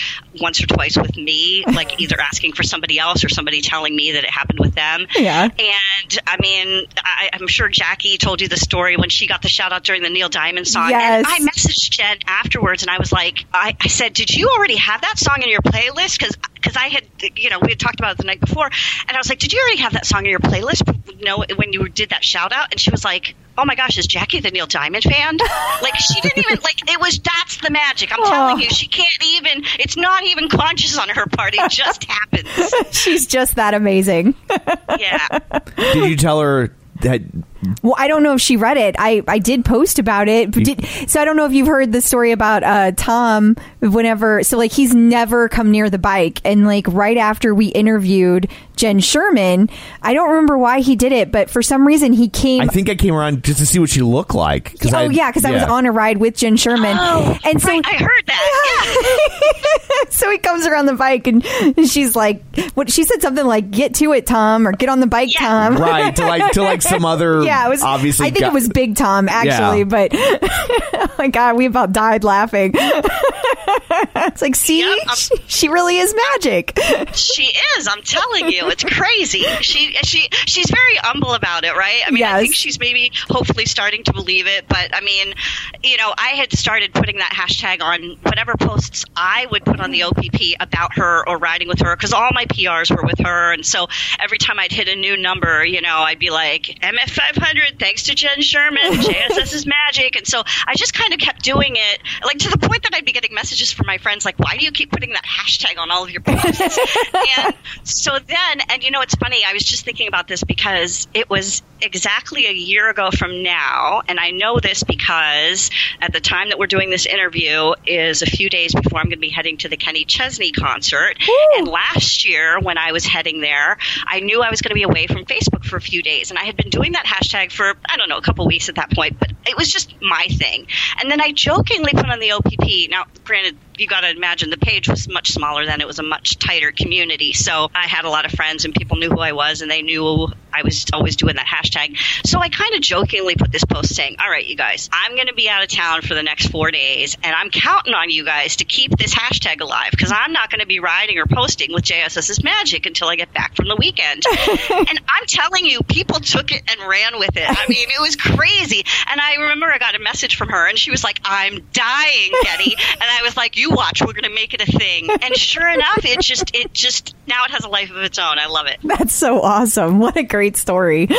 once or twice with me, like either asking for somebody else or somebody telling me that it happened with them. Yeah. And I mean, I, I'm sure Jackie told you the story when she got the shout out during the Neil Diamond song. Yes. And I messaged Jenn afterwards and I was like, I, I said, Did you already have that song in your playlist? Because because I had, you know, we had talked about it the night before, and I was like, "Did you already have that song in your playlist?" You know, when you did that shout out, and she was like, "Oh my gosh, is Jackie the Neil Diamond fan?" like she didn't even like it was. That's the magic. I'm telling you, she can't even. It's not even conscious on her part. It just happens. She's just that amazing. Yeah. Did you tell her that Well, I don't know if she read it. I, I did post about it, did, so I don't know if you've heard the story about uh, Tom. Whenever so like he's never come near the bike, and like right after we interviewed Jenn Sherman, I don't remember why he did it, but for some reason he came. I think I came around just to see what she looked like. 'cause oh I- yeah, because I was on a ride with Jenn Sherman, Oh, and so right, I heard that. so he comes around the bike and she's like, "What?" She said something like, "Get to it, Tom," or "Get on the bike, Yeah. Tom." right to like to like some other. Yeah, it was obviously. I think gu- it was Big Tom actually, Yeah. but oh my god, we about died laughing. it's like, see, Yep, she, she really is magic. She is. I'm telling you, it's crazy. She she she's very humble about it, right? I mean, I think she's maybe hopefully starting to believe it. But I mean, you know, I had started putting that hashtag on whatever posts I would put on the mm-hmm. OPP about her or riding with her because all my PRs were with her, and so every time I'd hit a new number, you know, I'd be like MF500, thanks to Jenn Sherman, JSS is magic, and so I just kind of kept doing it, like to the point that I'd be getting messages from my friends like, why do you keep putting that hashtag on all of your posts? and so then, and you know, it's funny. I was just thinking about this because it was exactly a year ago from now, and I know this because at the time that we're doing this interview is a few days before I'm going to be heading to the Kenny Chesney concert. And last year, when I was heading there, I knew I was going to be away from Facebook for a few days, and I had been doing that hashtag for I don't know a couple weeks at that point, but it was just my thing. And then I jokingly put on the OPP. Now, granted, you got to imagine the page was much smaller then; it was a much tighter community. So I had a lot of friends, and people knew who I was, and they knew I was always doing that hashtag. So I kind of jokingly put this post saying, "All right, you guys, I'm going to be out of town for the next four days, and I'm counting on you guys to keep this hashtag alive because I'm not going to be riding or posting with JSS's Magic until I get back from the weekend." and I'm telling you, people took it and ran with it. I mean, it was crazy. And I remember I got a message from her, and she was like, "I'm dying, Getty," and I was like, "You watch, we're going to make it a thing." And sure enough, it just, it just now it has a life of its own. I love it. That's so awesome. What a great story.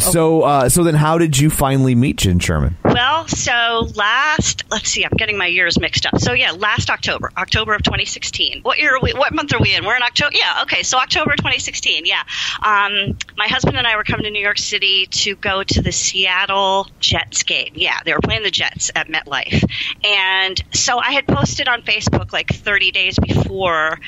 So uh, so then, how did you finally meet Jenn Sherman? Well, so last, let's see, I'm getting my years mixed up. So yeah, last October, October of 2016. What year? Are we, what month are we in? We're in October. Yeah, okay. So October 2016. Yeah, um, my husband and I were coming to New York City to go to the Seattle Jets game. Yeah, they were playing the Jets at MetLife, and so I had posted on Facebook like 30 days before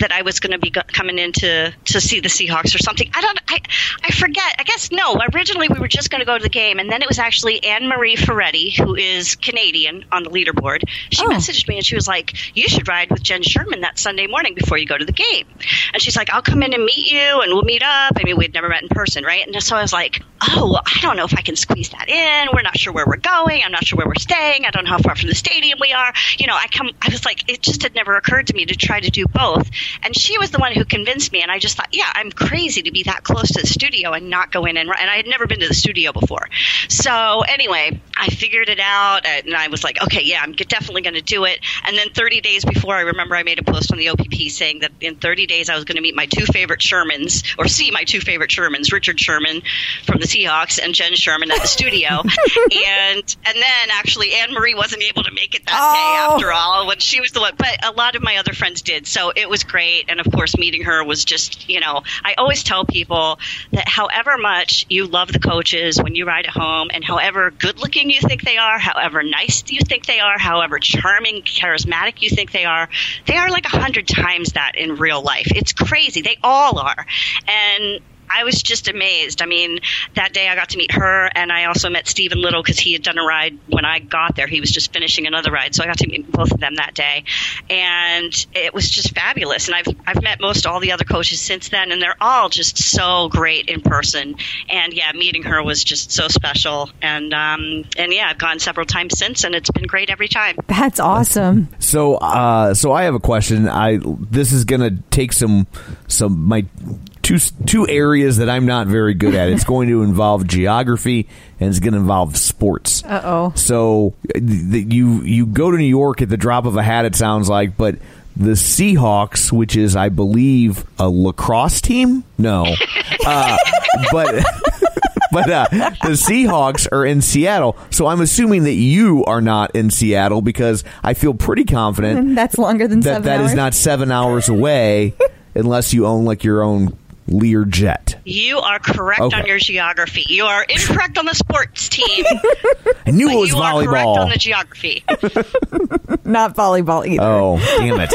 that I was going to be go- coming in to, to see the Seahawks or something. I don't, I, I forget. I guess no. Originally, we were just going to go to the game, and then it was actually Anne Marie Ferretti, who is Canadian, on the leaderboard. She Oh. messaged me and she was like, "You should ride with Jenn Sherman that Sunday morning before you go to the game." And she's like, "I'll come in and meet you, and we'll meet up." I mean, we'd never met in person, right? And so I was like, "Oh, well, I don't know if I can squeeze that in. We're not sure where we're going. I'm not sure where we're staying. I don't know how far from the stadium we are. You know, I come. I was like, it just had never occurred to me to try to do both. And she was the one who convinced me. And I just thought, yeah, I'm crazy to be that close to the studio and not go in and. And I had never been to the studio before. So anyway, I figured it out, and I was like, okay, yeah, I'm definitely going to do it. And then 30 days before, I remember I made a post on the OPP saying that in 30 days I was going to meet my two favorite Shermans, or see my two favorite Shermans, Richard Sherman from the Seahawks and Jenn Sherman at the studio. and and then actually Anne Marie wasn't able to make it that Oh. day after all when she was the one, but a lot of my other friends did. So it was great, and of course meeting her was just you know I always tell people that however much you love the coaches when you ride at home, and however good looking you think they are, however nice you think they are, however charming, charismatic you think they are, they are like a hundred times that in real life. It's crazy. They all are, and. I was just amazed. I mean, that day I got to meet her, and I also met Steven Little because he had done a ride when I got there. He was just finishing another ride, so I got to meet both of them that day, and it was just fabulous. And I've I've met most all the other coaches since then, and they're all just so great in person. And yeah, meeting her was just so special. And um, and yeah, I've gone several times since, and it's been great every time. That's awesome. So, uh, so I have a question. I this is gonna take some some my two two areas that I'm not very good at. It's going to involve geography and it's going to involve sports. Uh oh. So th- you you go to New York at the drop of a hat. It sounds like, but the Seahawks, which is I believe a lacrosse team, no, uh, but. But uh, the Seahawks are in Seattle, so I'm assuming that you are not in Seattle because I feel pretty confident That's longer than that that is hours. not seven hours away unless you own like your own Lear jet. You are correct Okay. on your geography. You are incorrect on the sports team. I knew but it was you are correct on the geography. Not volleyball either. oh, damn it.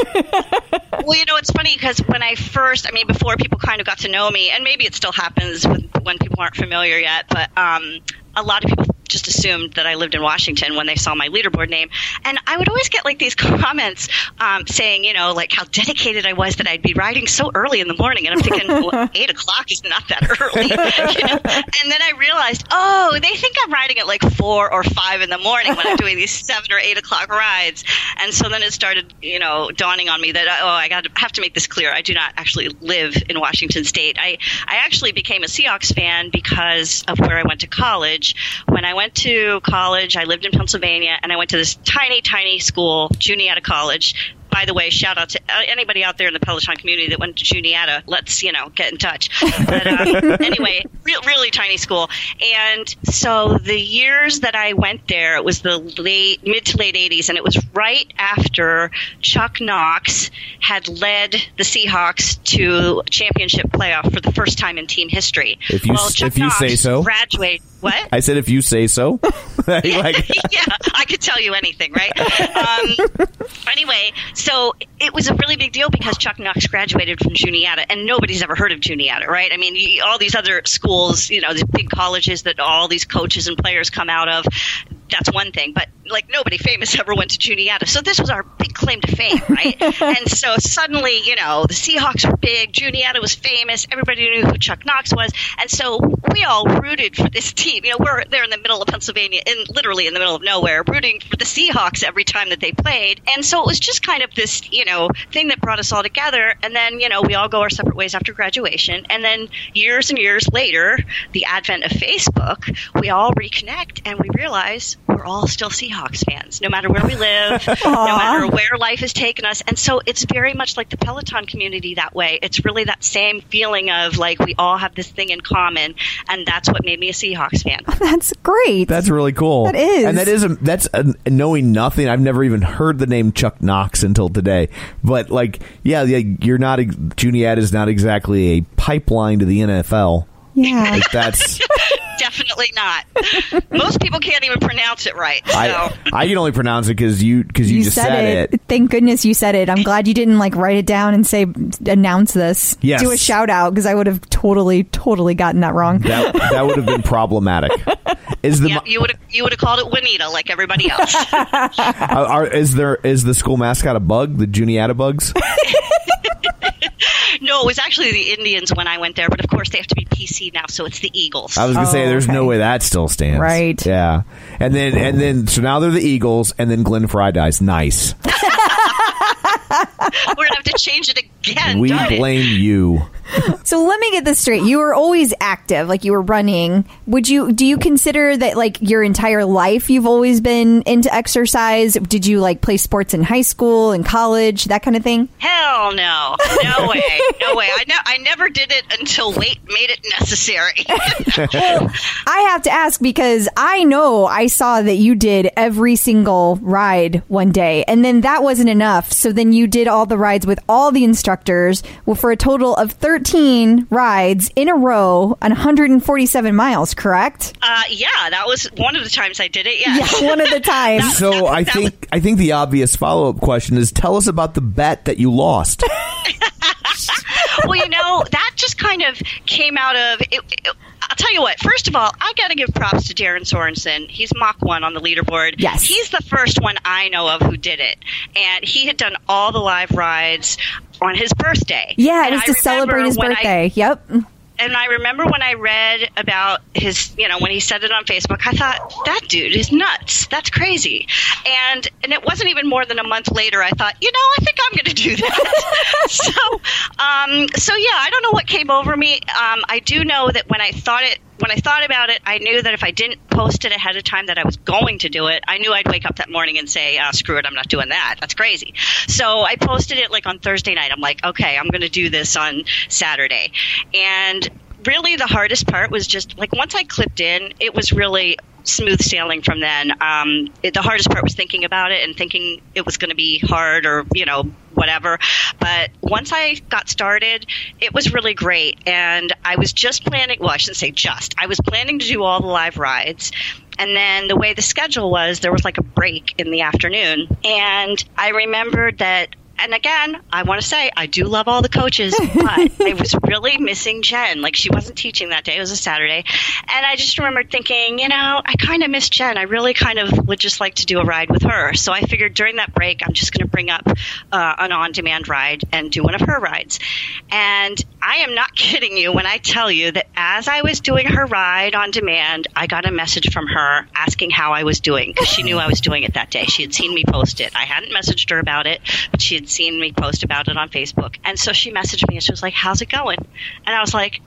well, you know, it's funny because when I first, I mean, before people kind of got to know me, and maybe it still happens with, when people aren't familiar yet, but um, a lot of people just assumed that I lived in Washington when they saw my leaderboard name. And I would always get like these comments um, saying, you know, like how dedicated I was that I'd be riding so early in the morning. And I'm thinking, well, eight o'clock is not that early. you know? And then I realized, oh, they think I'm riding at like four or five in the morning when I'm doing these seven or eight o'clock rides. And so then it started, you know, dawning on me that, oh, I got to have to make this clear. I do not actually live in Washington State. I, I actually became a Seahawks fan because of where I went to college. When I went to college, I lived in Pennsylvania, and I went to this tiny, tiny school, Juniata College. By the way, shout out to uh, anybody out there in the Peloton community that went to Juniata. Let's, you know, get in touch. But uh, anyway, real, really tiny school. And so the years that I went there, it was the late, mid to late 80s, and it was right after Chuck Knox had led the Seahawks to championship playoff for the first time in team history. If you well, Chuck if you Knox say so. graduate. What? I said, if you say so. like, yeah, I could tell you anything, right? Um, anyway, so it was a really big deal because Chuck Knox graduated from Juniata, and nobody's ever heard of Juniata, right? I mean, all these other schools, you know, these big colleges that all these coaches and players come out of. That's one thing, but like nobody famous ever went to Juniata, so this was our big claim to fame, right? and so suddenly, you know, the Seahawks were big, Juniata was famous, everybody knew who Chuck Knox was, and so we all rooted for this team. You know, we're there in the middle of Pennsylvania, in literally in the middle of nowhere, rooting for the Seahawks every time that they played, and so it was just kind of this, you know, thing that brought us all together. And then, you know, we all go our separate ways after graduation, and then years and years later, the advent of Facebook, we all reconnect and we realize we're all still Seahawks fans, no matter where we live, no matter where life has taken us. And so it's very much like the Peloton community that way. It's really that same feeling of like we all have this thing in common, and that's what made me a Seahawks fan. That's great. That's really cool. That is. and that is a, that's a, knowing nothing. I've never even heard the name Chuck Knox until today. But like, yeah, yeah you're not. ex- Juniata is not exactly a pipeline to the NFL. yeah. Like that's Definitely not. Most people can't even pronounce it right. So. I I can only pronounce it because you because you, just said, it. Thank goodness you said it. I'm glad you didn't like write it down and say announce this. Yes. Do a shout out because I would have totally, totally gotten that wrong. That that would have been problematic. Is the yeah, you would you would have called it Juanita like everybody else. are, are- is there is the school mascot a bug? The Juniata bugs? No, it was actually the Indians when I went there, but of course they have to be PC now, so it's the Eagles. I was gonna Oh, say there's no oh, way that still stands. Right. Yeah. And then and then so now they're the Eagles and then Glenn Frey dies. Nice. We're gonna have to change it again. we darn it. blame you. So let me get this straight. You were always active, like you were running. Would you do you consider that like your entire life you've always been into exercise? Did you like play sports in high school and college, that kind of thing? Hell no, no way, no way. I ne- I never did it until weight made it necessary. I have to ask because I know I saw that you did every single ride one day, and then that wasn't enough. So then you did all the rides with all the instructors for a total of 13 rides in a row on 147 miles, correct? uh, yeah, that was one of the times I did it. Yes. Yeah, one of the times. So I that think I think the obvious follow up question is tell us about the bet that you lost. well, you know, that just kind of came out of. It, it- I'll tell you what. First of all, I got to give props to Darren Sorensen. He's Mach one on the leaderboard. Yes. he's the first one I know of who did it, and he had done all the live rides on his birthday. Yeah, it was I to celebrate his when I- birthday. yep. And I remember when I read about his, you know, when he said it on Facebook, I thought that dude is nuts. That's crazy. And and it wasn't even more than a month later. I thought, you know, I think I'm going to do that. so, um, so yeah, I don't know what came over me. Um, I do know that when I thought it. When I thought about it, I knew that if I didn't post it ahead of time that I was going to do it, I knew I'd wake up that morning and say, ah, screw it, I'm not doing that. That's crazy. So I posted it like on Thursday night. I'm like, okay, I'm going to do this on Saturday. And really the hardest part was just like once I clipped in, it was really smooth sailing from then. Um, it, the hardest part was thinking about it and thinking it was going to be hard or you know whatever. But once I got started, it was really great, and I was just planning. Well, I shouldn't say just. I was planning to do all the live rides. And then the way the schedule was, there was like a break in the afternoon. And I remembered that and again, I want to say I do love all the coaches, but I was really missing Jenn. Like she wasn't teaching that day; it was a Saturday, and I just remembered thinking, you know, I kind of miss Jenn. I really kind of would just like to do a ride with her. So I figured during that break, I'm just going to bring up uh, an on-demand ride and do one of her rides. And I am not kidding you when I tell you that as I was doing her ride on demand, I got a message from her asking how I was doing because she knew I was doing it that day. She had seen me post it. I hadn't messaged her about it, but she had seen me post about it on Facebook. And so she messaged me and she was like, How's it going? And I was like,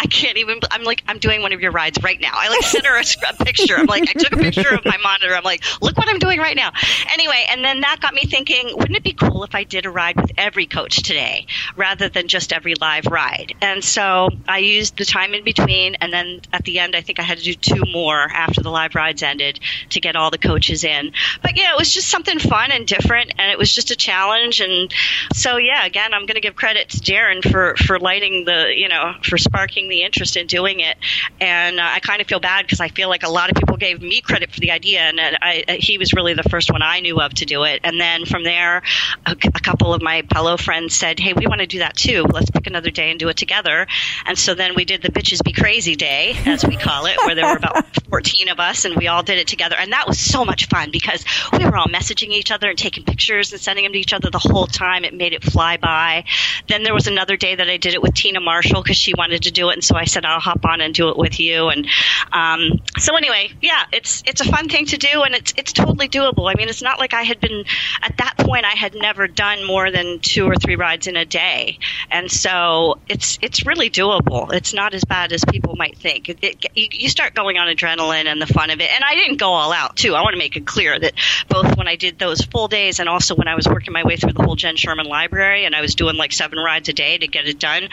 I can't even. I'm like, I'm doing one of your rides right now. I like sent her a, a, picture. I'm like, I took a picture of my monitor. I'm like, look what I'm doing right now. Anyway, and then that got me thinking, wouldn't it be cool if I did a ride with every coach today rather than just every live ride? And so I used the time in between, and then at the end, I think I had to do two more after the live rides ended to get all the coaches in. But yeah, it was just something fun and different, and it was just a challenge. And so yeah, again, I'm going to give credit to Darren for for lighting the, you know, for sparking the interest in doing it. And uh, I kind of feel bad because I feel like a lot of people gave me credit for the idea, and I, I, he was really the first one I knew of to do it. And then from there, a, a couple of my fellow friends said, "Hey, we want to do that too. Let's pick another day and do it together." And so then we did the Bitches Be Crazy Day, as we call it, where there were about 14 of us, and we all did it together. And that was so much fun because we were all messaging each other and taking pictures and sending them to each other the whole time. It made it fly by. Then there was another day that I did it with Tina Marshall because she wanted to do it, and so I said I'll hop on and do it with you. And um, so anyway, yeah, it's it's a fun thing to do, and it's it's totally doable. I mean, it's not like I had been at that point. I had never done more than two or three rides in a day, and so it's it's really doable. It's not as bad as people might think. It, it, you, you start going on adrenaline and the fun of it, and I didn't go all out too. I want to make it clear that both when I did those full days and also when I was working my way through the whole Jenn Sherman library and I was doing like seven rides a day to get it done.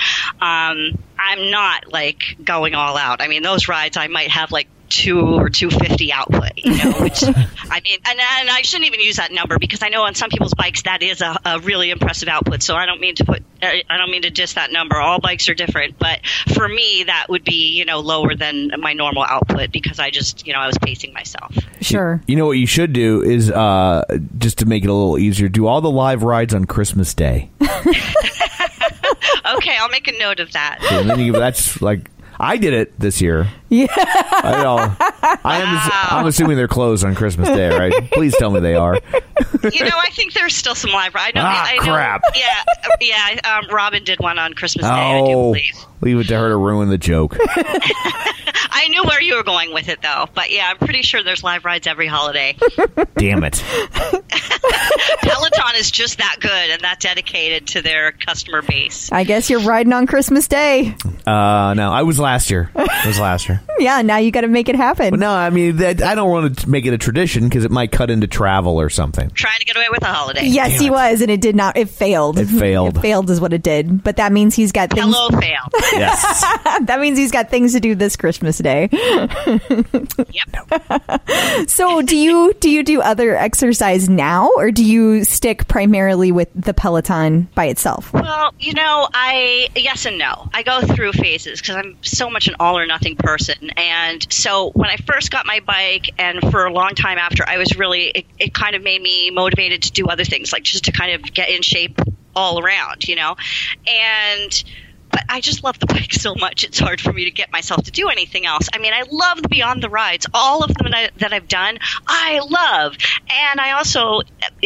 Um, I'm not like going all out. I mean, those rides I might have like two or two fifty output. You know, which I mean, and, and I shouldn't even use that number because I know on some people's bikes that is a, a really impressive output. So I don't mean to put, I don't mean to diss that number. All bikes are different, but for me that would be you know lower than my normal output because I just you know I was pacing myself. Sure. You know what you should do is uh, just to make it a little easier, do all the live rides on Christmas Day. okay, I'll make a note of that. and then you, that's like I did it this year. Yeah. I know. I am. I'm assuming they're closed on Christmas Day, right? Please tell me they are. you know, I think there's still some live. I know. Ah, I know, crap. Yeah, yeah. Um, Robin did one on Christmas Day. I do Oh, believe. Leave it to her to ruin the joke. I knew where you were going with it, though. But yeah, I'm pretty sure there's live rides every holiday. Damn it. Peloton is just that good and that dedicated to their customer base. I guess you're riding on Christmas Day. Uh, no, I was last year. It was last year. Yeah, now you got to make it happen. But no, I mean that I don't want to make it a tradition because it might cut into travel or something. Trying to get away with a holiday. Yes, Damn he it. was, and it did not. It failed. It failed. It failed is what it did. But that means he's got things. Hello, fail. Yes. that means he's got things to do this Christmas Day. Yep. So, do you do you do other exercise now, or do you stick primarily with the Peloton by itself? Well, you know, I yes and no. I go through phases because I'm so much an all or nothing person. And so when I first got my bike, and for a long time after, I was really it, it kind of made me motivated to do other things, like just to kind of get in shape all around, you know. And but I just love the bike so much. It's hard for me to get myself to do anything else. I mean, I love the Beyond the Rides. All of them that, I, that I've done, I love. And I also,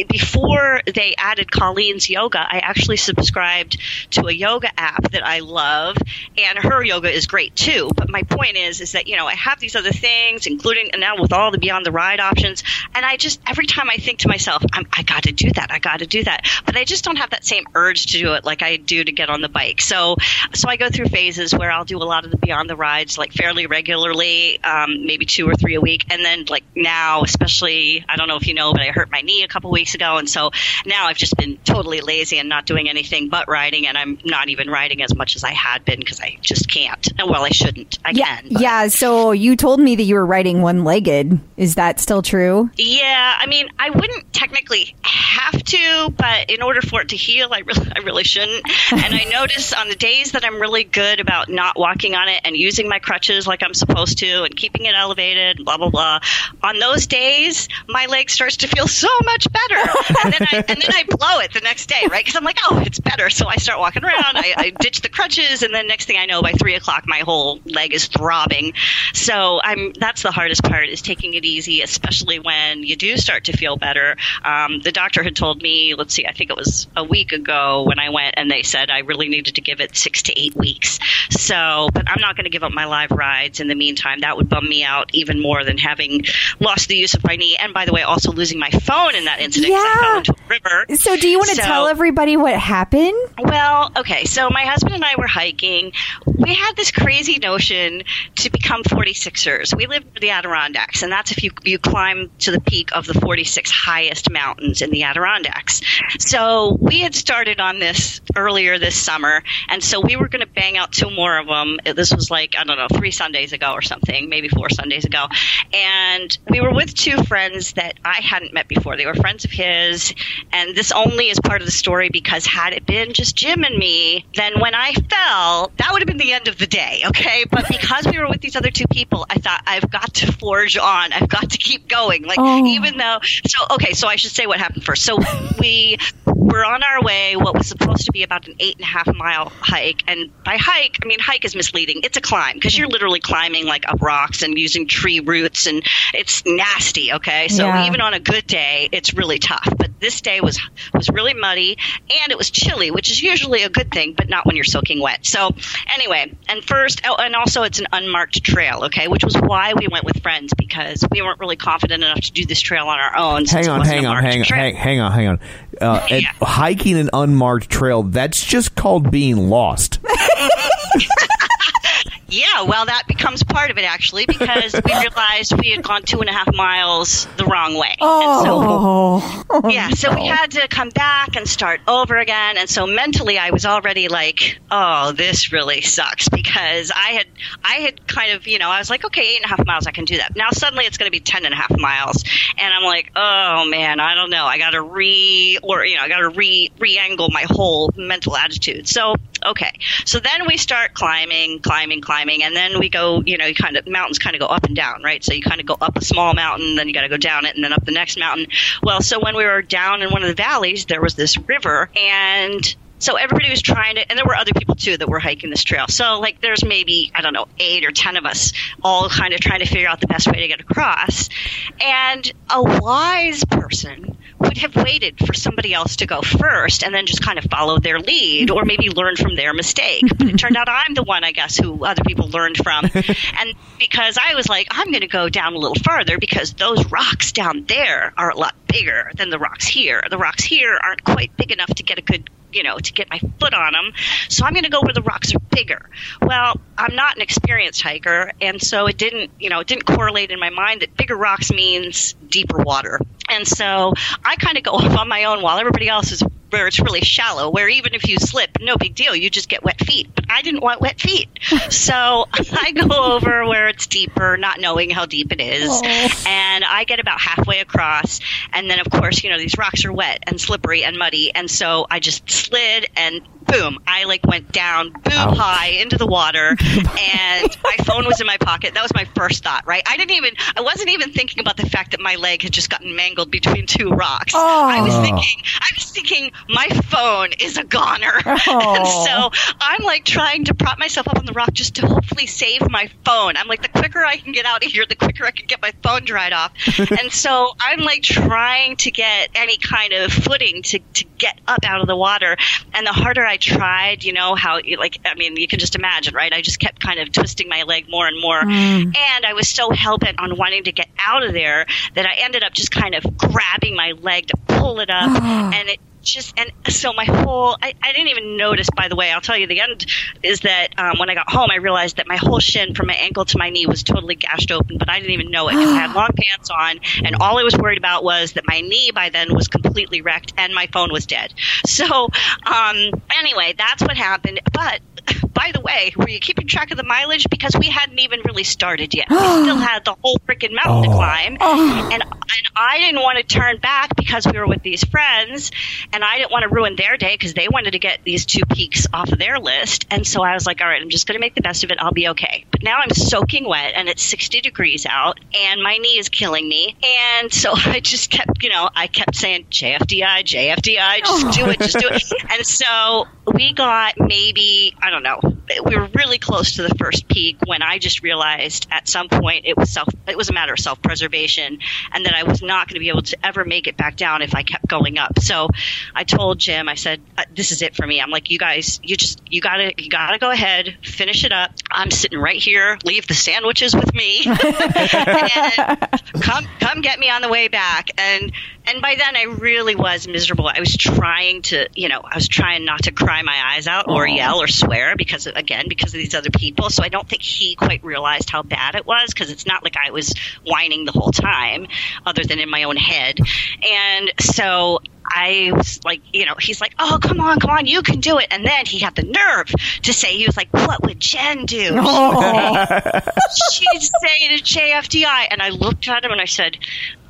before they added Colleen's yoga, I actually subscribed to a yoga app that I love, and her yoga is great too. But my point is, is that you know I have these other things, including and now with all the Beyond the Ride options, and I just every time I think to myself, I'm, I got to do that, I got to do that, but I just don't have that same urge to do it like I do to get on the bike. So so I go through phases where I'll do a lot of the beyond the rides like fairly regularly, um, maybe two or three a week, and then like now, especially I don't know if you know, but I hurt my knee a couple weeks ago, and so now I've just been totally lazy and not doing anything but riding, and I'm not even riding as much as I had been because I just can't. And well, I shouldn't. I Yeah, can. but- yeah. So you told me that you were riding one-legged. Is that still true? Yeah, I mean, I wouldn't technically have to, but in order for it to heal, I really, I really shouldn't. And I notice on the days that I'm really good about not walking on it and using my crutches like I'm supposed to and keeping it elevated, blah blah blah. On those days, my leg starts to feel so much better, and then I and then I blow it the next day, right? Because I'm like, oh, it's better. So I start walking around. I, I ditch the crutches, and then next thing I know, by three o'clock, my whole leg is throbbing. So I'm that's the hardest part is taking it easy, especially when you do start to feel better. Um, the doctor had told me, let's see, I think it was a week ago when I went, and they said I really needed to give it six to eight weeks. So, but I'm not going to give up my live rides in the meantime. That would bum me out even more than having lost the use of my knee, and by the way, also losing my phone in that incident. 'cause I Yeah. fell into a river. So do you want to So- tell everybody what happened? well, okay. So my husband and I were hiking. We had this crazy notion to become 46ers. We live in the Adirondacks, and that's if you you climb to the peak of the 46 highest mountains in the Adirondacks. So we had started on this earlier this summer, and so we were going to bang out two more of them. This was like I don't know, three Sundays ago or something, maybe four Sundays ago, and we were with two friends that I hadn't met before. They were friends of his, and this only is part of the story because had it been just Jim and me, then when I fell, that would have been the end of the day, okay? But because we were with these other two people, I thought I've got to forge on. I've got to keep going. Like Oh. even though so okay, so I should say what happened first. So we were on our way, what was supposed to be about an eight and a half mile hike. And by hike, I mean hike is misleading. It's a climb because you're mm-hmm. literally climbing like up rocks and using tree roots and it's nasty, okay? So Yeah. even on a good day, it's really tough. But this day was was really muddy and it was chilly, which is usually a good thing, but not when you're soaking wet. So anyway, and first, oh, and also it's an unmarked trail, okay, which was why we went with friends because we weren't really confident enough to do this trail on our own. Hang on, hang on, hang on, hang, hang on, hang on. Uh, Yeah. hiking an unmarked trail, that's just called being lost. Yeah, well, that becomes part of it actually because we realized we had gone two and a half miles the wrong way. And so Oh, yeah, so we had to come back and start over again. And so mentally, I was already like, "Oh, this really sucks," because I had, I had kind of, you know, I was like, "Okay, eight and a half miles, I can do that." Now suddenly it's going to be ten and a half miles, and I'm like, "Oh man, I don't know. I got to re, or you know, I got to re re-angle my whole mental attitude." So okay, so then we start climbing, climbing, climbing, and then we go, you know, you kind of mountains kind of go up and down, right? So you kind of go up a small mountain, then you got to go down it, and then up the next mountain. Well, so when we were down in one of the valleys, there was this river, and so everybody was trying to, and there were other people too that were hiking this trail. So like, there's maybe I don't know eight or ten of us all kind of trying to figure out the best way to get across, and a wise person would have waited for somebody else to go first and then just kind of follow their lead or maybe learn from their mistake. But it turned out I'm the one, I guess, who other people learned from. and because I was like, I'm going to go down a little farther because those rocks down there are a lot bigger than the rocks here. The rocks here aren't quite big enough to get a good you know, to get my foot on them. So I'm going to go where the rocks are bigger. Well, I'm not an experienced hiker, and so it didn't, you know, it didn't correlate in my mind that bigger rocks means deeper water. And so I kind of go off on my own while everybody else is where it's really shallow, where even if you slip, no big deal, you just get wet feet. But I didn't want wet feet. So I go over where it's deeper, not knowing how deep it is. Oh. And I get about halfway across. And then, of course, you know, these rocks are wet and slippery and muddy. And so I just slid and boom, I like went down boom high into the water. and my phone was in my pocket. That was my first thought, right? I didn't even, I wasn't even thinking about the fact that my leg had just gotten mangled between two rocks. Oh. I was oh. thinking, I was thinking, my phone is a goner. and oh. so I'm like trying to prop myself up on the rock just to hopefully save my phone. I'm like, the quicker I can get out of here, the quicker I can get my phone dried off. and so I'm like trying to get any kind of footing to, to get up out of the water. And the harder I tried, you know, how, like, I mean, you can just imagine, right? I just kept kind of twisting my leg more and more. Mm. And I was so hell bent on wanting to get out of there that I ended up just kind of grabbing my leg to pull it up. and it just and so my whole I, I didn't even notice by the way i'll tell you the end is that um, when i got home i realized that my whole shin from my ankle to my knee was totally gashed open but i didn't even know it because i had long pants on and all i was worried about was that my knee by then was completely wrecked and my phone was dead so um, anyway that's what happened but by the way, were you keeping track of the mileage? Because we hadn't even really started yet. We still had the whole freaking mountain to climb. And, and I didn't want to turn back because we were with these friends, and I didn't want to ruin their day because they wanted to get these two peaks off of their list. And so I was like, all right, I'm just going to make the best of it. I'll be okay. But now I'm soaking wet, and it's 60 degrees out, and my knee is killing me. And so I just kept, you know, I kept saying, JFDI, JFDI, just do it, just do it. And so we got maybe, I don't know, we were really close to the first peak when I just realized at some point it was self it was a matter of self preservation and that I was not going to be able to ever make it back down if I kept going up. So I told Jim, I said, "Uh, "This is it for me." I'm like, "You guys, you just you gotta you gotta go ahead, finish it up. I'm sitting right here. Leave the sandwiches with me, and come come get me on the way back." And and by then I really was miserable. I was trying to, you know, I was trying not to cry my eyes out or yell or swear because, again, because of these other people. So I don't think he quite realized how bad it was because it's not like I was whining the whole time, other than in my own head. And so I was like, you know, he's like, oh, come on, come on, you can do it. And then he had the nerve to say, he was like, what would Jenn do? Oh. She'd say to JFDI. And I looked at him and I said,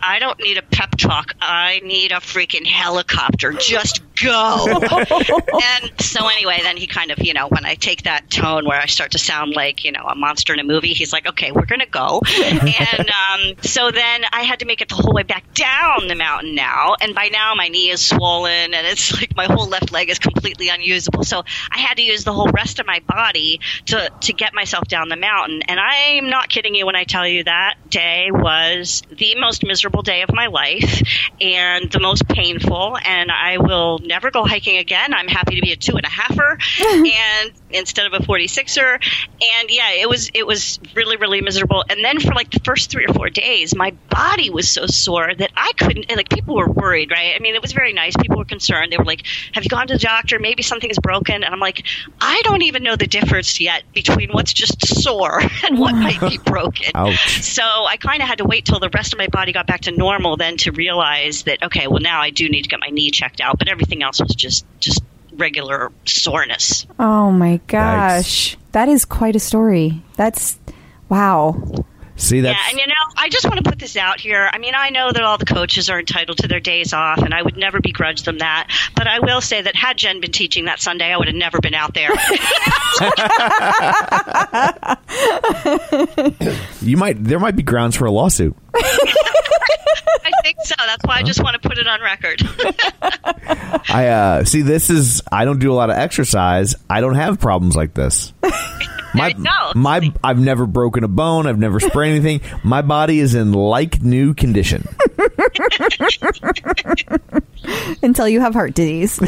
I don't need a pep talk. I need a freaking helicopter. Just go. and so anyway, then he kind of, you know, when I take that tone where I start to sound like, you know, a monster in a movie, he's like, okay, we're going to go. and um, so then I had to make it the whole way back down the mountain now. And by now my knee is swollen and it's like my whole left leg is completely unusable. So I had to use the whole rest of my body to, to get myself down the mountain. And I'm not kidding you when I tell you that day was the most miserable day of my life and the most painful. And I will never go hiking again. I'm happy to be a two and a halfer and instead of a 46er. And yeah, it was, it was really, really miserable. And then for like the first three or four days, my body was so sore that I couldn't, like people were worried, right? I mean, it was very nice. People were concerned. They were like, have you gone to the doctor? Maybe something is broken. And I'm like, I don't even know the difference yet between what's just sore and what might be broken. Ouch. So I kind of had to wait till the rest of my body got back to normal then to realize that okay, well now I do need to get my knee checked out, but everything else was just just regular soreness. Oh my gosh. That is quite a story. That's wow. See, that's yeah, and you know, I just want to put this out here. I mean, I know that all the coaches are entitled to their days off, and I would never begrudge them that. But I will say that had Jenn been teaching that Sunday, I would have never been out there. you might there might be grounds for a lawsuit. I think so. That's why I just want to put it on record. I uh see this is I don't do a lot of exercise. I don't have problems like this. My you my I've never broken a bone, I've never sprained anything. My body is in like new condition. Until you have heart disease.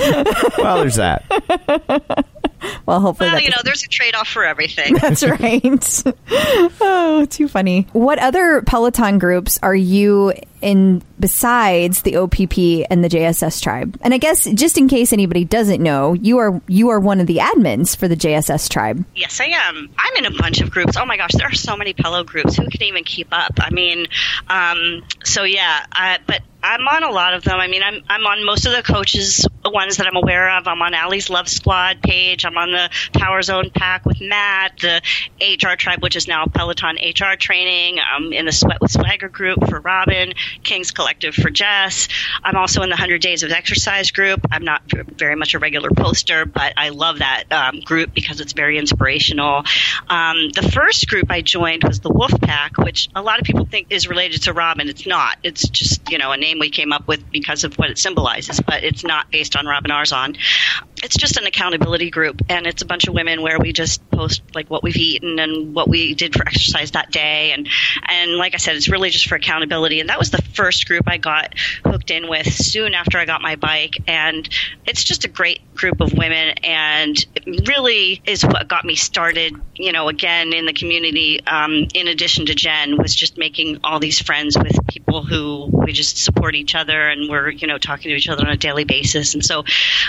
Well, there's that. well, hopefully well, you know, there's a trade off for everything. That's right. oh, too funny. What other Peloton groups are you in besides the OPP and the JSS tribe? And I guess just in case anybody doesn't know, you are you are one of the admins for the JSS tribe. Yes, I am. I'm in a bunch of groups. Oh my gosh, there are so many Pello groups. Who can even keep up? I mean, um, so yeah, I, but I'm on a lot of them. I mean, I'm I'm on most of the coaches ones that I'm aware of. I'm on Ally's Love Squad page. I'm on the Power Zone Pack with Matt, the HR Tribe, which is now Peloton HR Training. I'm in the Sweat with Swagger group for Robin, King's Collective for Jess. I'm also in the 100 Days of Exercise group. I'm not very much a regular poster, but I love that um, group because it's very inspirational. Um, the first group I joined was the Wolf Pack, which a lot of people think is related to Robin. It's not. It's just you know a name we came up with because of what it symbolizes, but it's not based on Robin Arzon. It's just an accountability group, and it's a bunch of women where we just post like what we've eaten and what we did for exercise that day, and and like I said, it's really just for accountability. And that was the first group I got hooked in with soon after I got my bike, and it's just a great group of women, and it really is what got me started. You know, again in the community. Um, in addition to Jenn, was just making all these friends with people who we just support each other, and we're you know talking to each other on a daily basis. And so,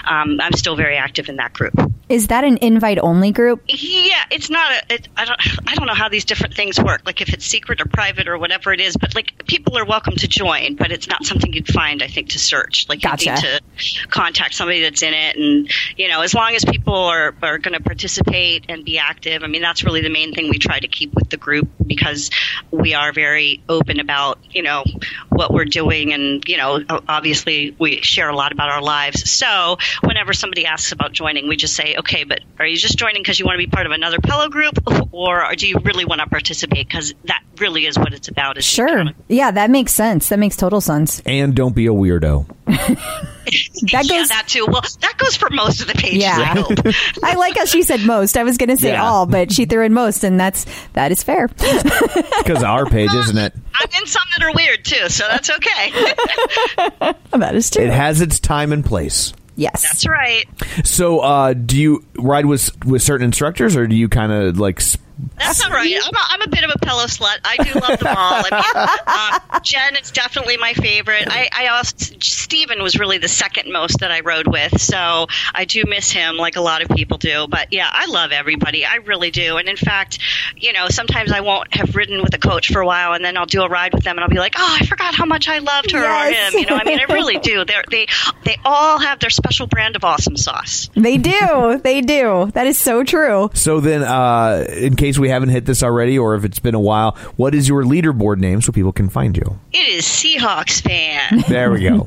um, I'm still very active in that group. Is that an invite only group? Yeah, it's not a. It, I don't. I don't know how these different things work. Like if it's secret or private or whatever it is. But like people are welcome to join, but it's not something you'd find. I think to search. Like Gotcha. you need to contact somebody that's in it, and you know, as long as people are are going to participate and be active. I mean, that's really the main thing we try to keep with the group because we are very open about you know what we're doing, and you know, obviously we share a lot about our lives. So whenever somebody asks about joining, we just say, okay, but are you just joining because you want to be part of another Pello group, or do you really want to participate? Because that really is what it's about. Is Sure. Yeah, that makes sense. That makes total sense. And don't be a weirdo. That yeah, goes. that too. Well, that goes for most of the pages. Yeah. I hope. I like how she said most. I was going to say Yeah. all, but she threw in most, and that's that is fair. Because our page, isn't it? I'm in some that are weird too, so that's okay. that is true. It has its time and place. yes. that's right. So, uh, do you ride with with certain instructors, or do you kind of like? sp- That's all right. I'm a, I'm a bit of a pillow slut. I do love them all. I mean, um, Jenn is definitely my favorite. I, I also Steven was really the second most that I rode with, so I do miss him like a lot of people do. But yeah, I love everybody. I really do. And in fact, you know, sometimes I won't have ridden with a coach for a while, and then I'll do a ride with them, and I'll be like, oh, I forgot how much I loved her Yes. or him. You know, I mean, I really do. They're, they they all have their special brand of awesome sauce. They do. They do. That is so true. So then, uh, in case we haven't hit this already, or if it's been a while, what is your leaderboard name so people can find you? It is Seahawks fan. There we go.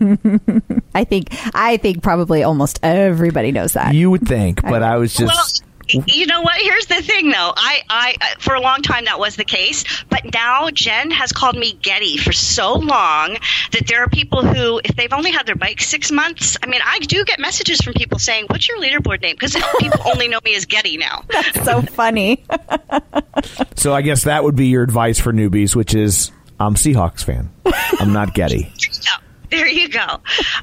I think. I think probably almost everybody knows that. you would think, but I was just. Well, y- you know what? Here's the thing, though. I, I, uh, for a long time that was the case, but now Jenn has called me Getty for so long that there are people who, if they've only had their bike six months, I mean, I do get messages from people saying, "What's your leaderboard name?" Because people only know me as Getty now. that's so funny. so I guess that would be your advice for newbies, which is I'm Seahawks fan. I'm not Getty. Yeah, there you go.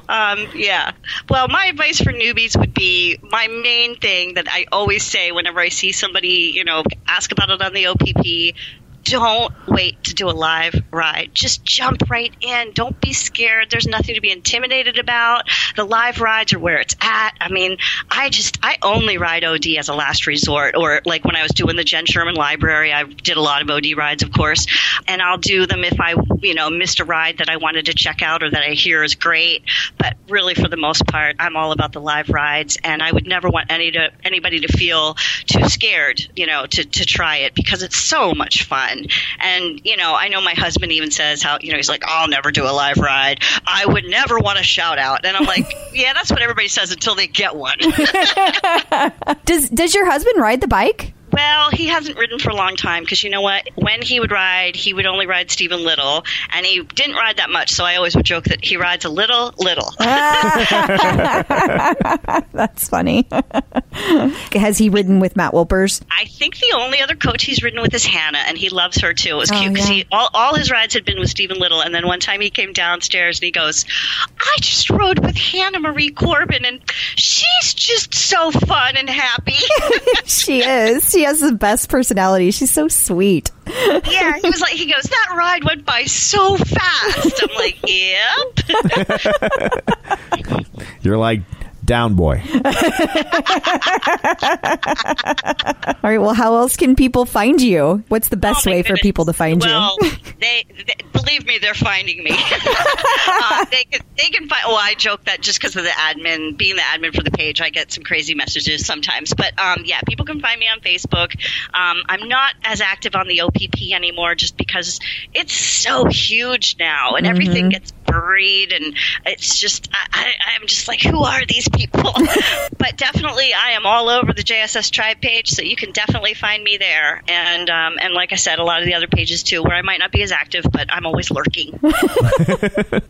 Um, yeah. Well, my advice for newbies would be my main thing that I always say whenever I see somebody, you know, ask about it on the OPP. Don't wait to do a live ride. Just jump right in. Don't be scared. There's nothing to be intimidated about. The live rides are where it's at. I mean, I just, I only ride OD as a last resort. Or like when I was doing the Jenn Sherman Library, I did a lot of OD rides, of course. And I'll do them if I, you know, missed a ride that I wanted to check out or that I hear is great. But really, for the most part, I'm all about the live rides. And I would never want any to, anybody to feel too scared, you know, to, to try it because it's so much fun. And, you know, I know my husband even says how, you know, he's like, I'll never do a live ride. I would never want to shout out. And I'm like, yeah, that's what everybody says until they get one. Does Does your husband ride the bike? Well, he hasn't ridden for a long time because you know what? When he would ride, he would only ride Steven Little, and he didn't ride that much. So I always would joke that he rides a little, little. Ah. That's funny. Has he ridden with Matt Wilpers? I think the only other coach he's ridden with is Hannah, and he loves her too. It was Oh, cute because yeah. he all, all his rides had been with Steven Little, and then one time he came downstairs and he goes, "I just rode with Hannah Marie Corbin, and she's just so fun and happy." she is. She has the best personality. She's so sweet. yeah, he was like, he goes, "That ride went by so fast." I'm like, "Yep." You're like down boy. All right. Well, how else can people find you? What's the best Oh, my way for people to find well, you? they, they believe me, they're finding me. uh, they can they can find. Well, I joke that just because of the admin, being the admin for the page, I get some crazy messages sometimes. But um, yeah, people can find me on Facebook. Um, I'm not as active on the OPP anymore, just because it's so huge now, and everything gets buried, and it's just I, I, I'm just like, who are these people? but definitely, I am all over the JSS Tribe page, so you can definitely find me there. And um, and like I said, a lot of the other pages too, where I might not be as active, but I'm always lurking.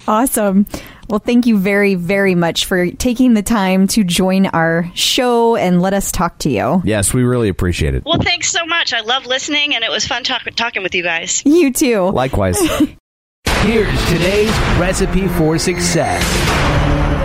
Awesome. Well, thank you very, very much for taking the time to join our show and let us talk to you. Yes, we really appreciate it. Well, thanks so much. I love listening, and it was fun talk- talking with you guys. You too. Likewise. Here's today's recipe for success.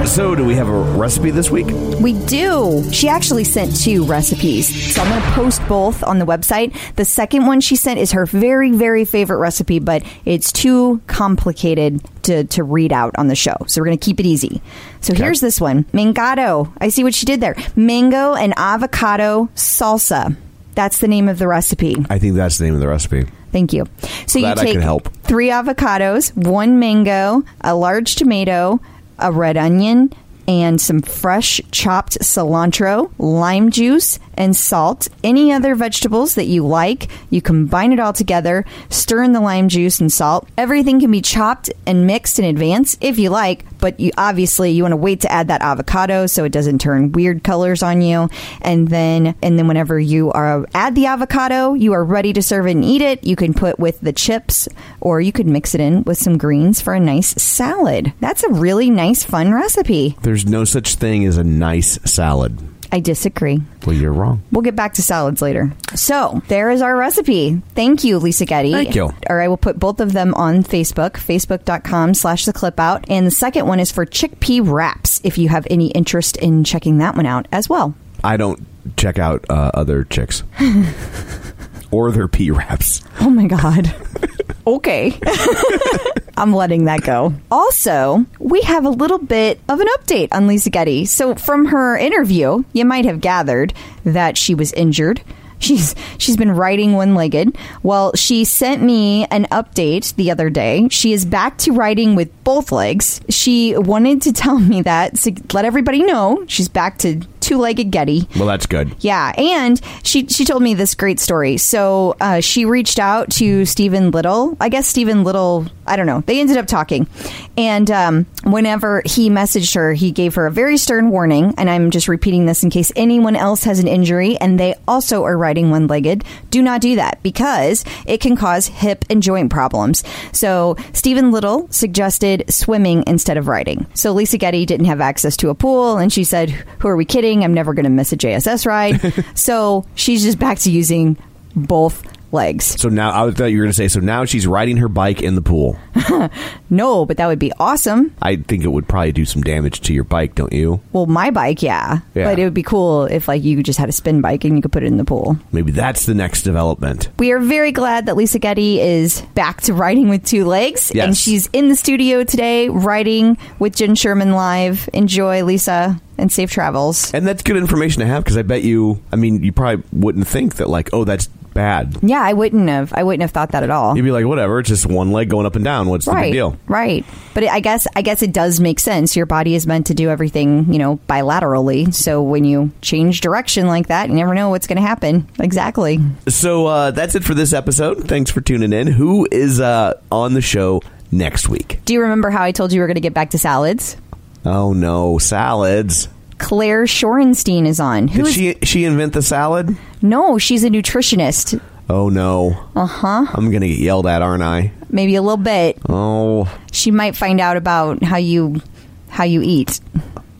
so, do we have a recipe this week? We do. She actually sent two recipes. So I'm going to post both on the website. The second one she sent is her very, very favorite recipe, but it's too complicated to, to read out on the show. So we're going to keep it easy. So here's this one Mangado. I see what she did there. Mango and avocado salsa. That's the name of the recipe. I think that's the name of the recipe. Thank you. So Glad you take help. three avocados, one mango, a large tomato, a red onion, and some fresh chopped cilantro, lime juice, and salt. Any other vegetables that you like, you combine it all together, stir in the lime juice and salt. Everything can be chopped and mixed in advance if you like, but you obviously you want to wait to add that avocado so it doesn't turn weird colors on you. And then and then whenever you are add the avocado, you are ready to serve and eat it. You can put with the chips or you could mix it in with some greens for a nice salad. That's a really nice fun recipe. There's no such thing as a nice salad. I disagree. Well, you're wrong. We'll get back to salads later. So there is our recipe. Thank you, Lisa Getty. Thank you. Or I will put both of them on Facebook, facebook.com slash the clip out. And the second one is for chickpea wraps, if you have any interest in checking that one out as well. I don't check out uh, other chicks or their pea wraps. Oh my God. okay. I'm letting that go. Also, we have a little bit of an update on Lisa Getty. So, from her interview, you might have gathered that she was injured. She's she's been riding one-legged. Well, she sent me an update the other day. She is back to riding with both legs. She wanted to tell me that to let everybody know she's back to two-legged Getty. Well, that's good. Yeah, and she she told me this great story. So uh, she reached out to Steven Little. I guess Steven Little. I don't know. They ended up talking, and um, whenever he messaged her, he gave her a very stern warning. And I'm just repeating this in case anyone else has an injury and they also are riding one-legged. Do not do that because it can cause hip and joint problems. So Steven Little suggested swimming instead of riding. So Lisa Getty didn't have access to a pool, and she said, "Who are we kidding? I'm never going to miss a JSS ride." so she's just back to using both legs. So now I thought you were going to say. So now she's riding her bike in the pool. No, but that would be awesome. I think it would probably do some damage to your bike, don't you? Well, my bike, yeah. Yeah. But it would be cool if like you just had a spin bike and you could put it in the pool. Maybe that's the next development. We are very glad that Lisa Getty is back to riding with two legs. Yes. And she's in the studio today riding with Jenn Sherman live. Enjoy, Lisa, and safe travels. And that's good information to have because I bet you. I mean, you probably wouldn't think that like, oh, that's bad. Yeah, I wouldn't have. I wouldn't have thought that at all. You'd be like, whatever. It's just one leg going up and down. What's the big deal? right. But it, I guess I guess it does make sense. Your body is meant to do everything, you know, bilaterally. So when you change direction like that, you never know what's going to happen. Exactly. So uh, that's it for this episode. Thanks for tuning in. Who is uh, on the show next week? Do you remember how I told you we were going to get back to salads? Oh no, salads. Claire Shorenstein is on. Who Did is- she she invent the salad? No, she's a nutritionist. Oh no. Uh huh. I'm gonna get yelled at, aren't I? Maybe a little bit. Oh, She might find out about how you how you eat.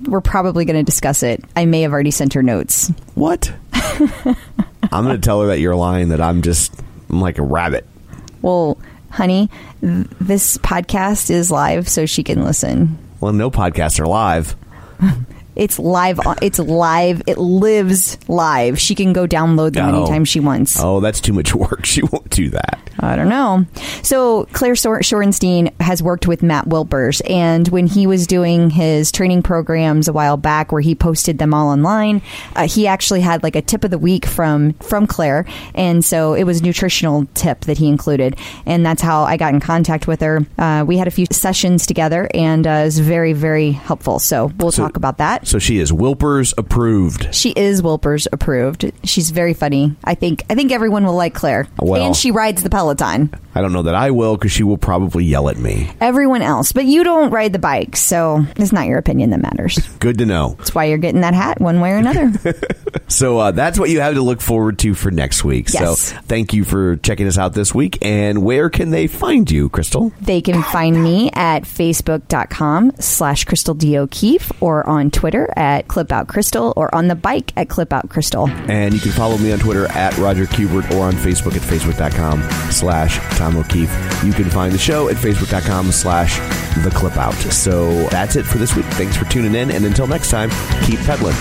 We're probably going to discuss it. I may have already sent her notes. what? I'm gonna tell her that you're lying. That I'm just I'm like a rabbit. Well, honey, th- this podcast is live, so she can listen. Well, no podcasts are live. It's live. on- It's live. It lives live. She can go download them Oh. anytime she wants. Oh, that's too much work. She won't do that. I don't know. So Claire Sor- Shorenstein has worked with Matt Wilpers, and when he was doing his training programs a while back, where he posted them all online, uh, he actually had like a tip of the week from from Claire, and so it was a nutritional tip that he included, and that's how I got in contact with her. Uh, we had a few sessions together, and uh, it was very very helpful. So we'll So- talk about that. So she is Wilpers approved. She is Wilpers approved. She's very funny. I think I think everyone will like Claire, Well- and she rides the Peloton. I don't know that I will because she will probably yell at me. everyone else. But you don't ride the bike, so it's not your opinion that matters. Good to know. That's why you're getting that hat one way or another. So uh, that's what you have to look forward to for next week. Yes. So thank you for checking us out this week. And where can they find you, Crystal? They can find me at facebook.com slash Crystal D. O'Keefe or on Twitter at Clip Out Crystal or on the bike at Clip Out Crystal. And you can follow me on Twitter at Roger Kubert or on Facebook at facebook.com slash Tom O'Keefe. You can find the show at facebook.com slash the clip out. So that's it for this week. Thanks for tuning in. And until next time, keep peddling.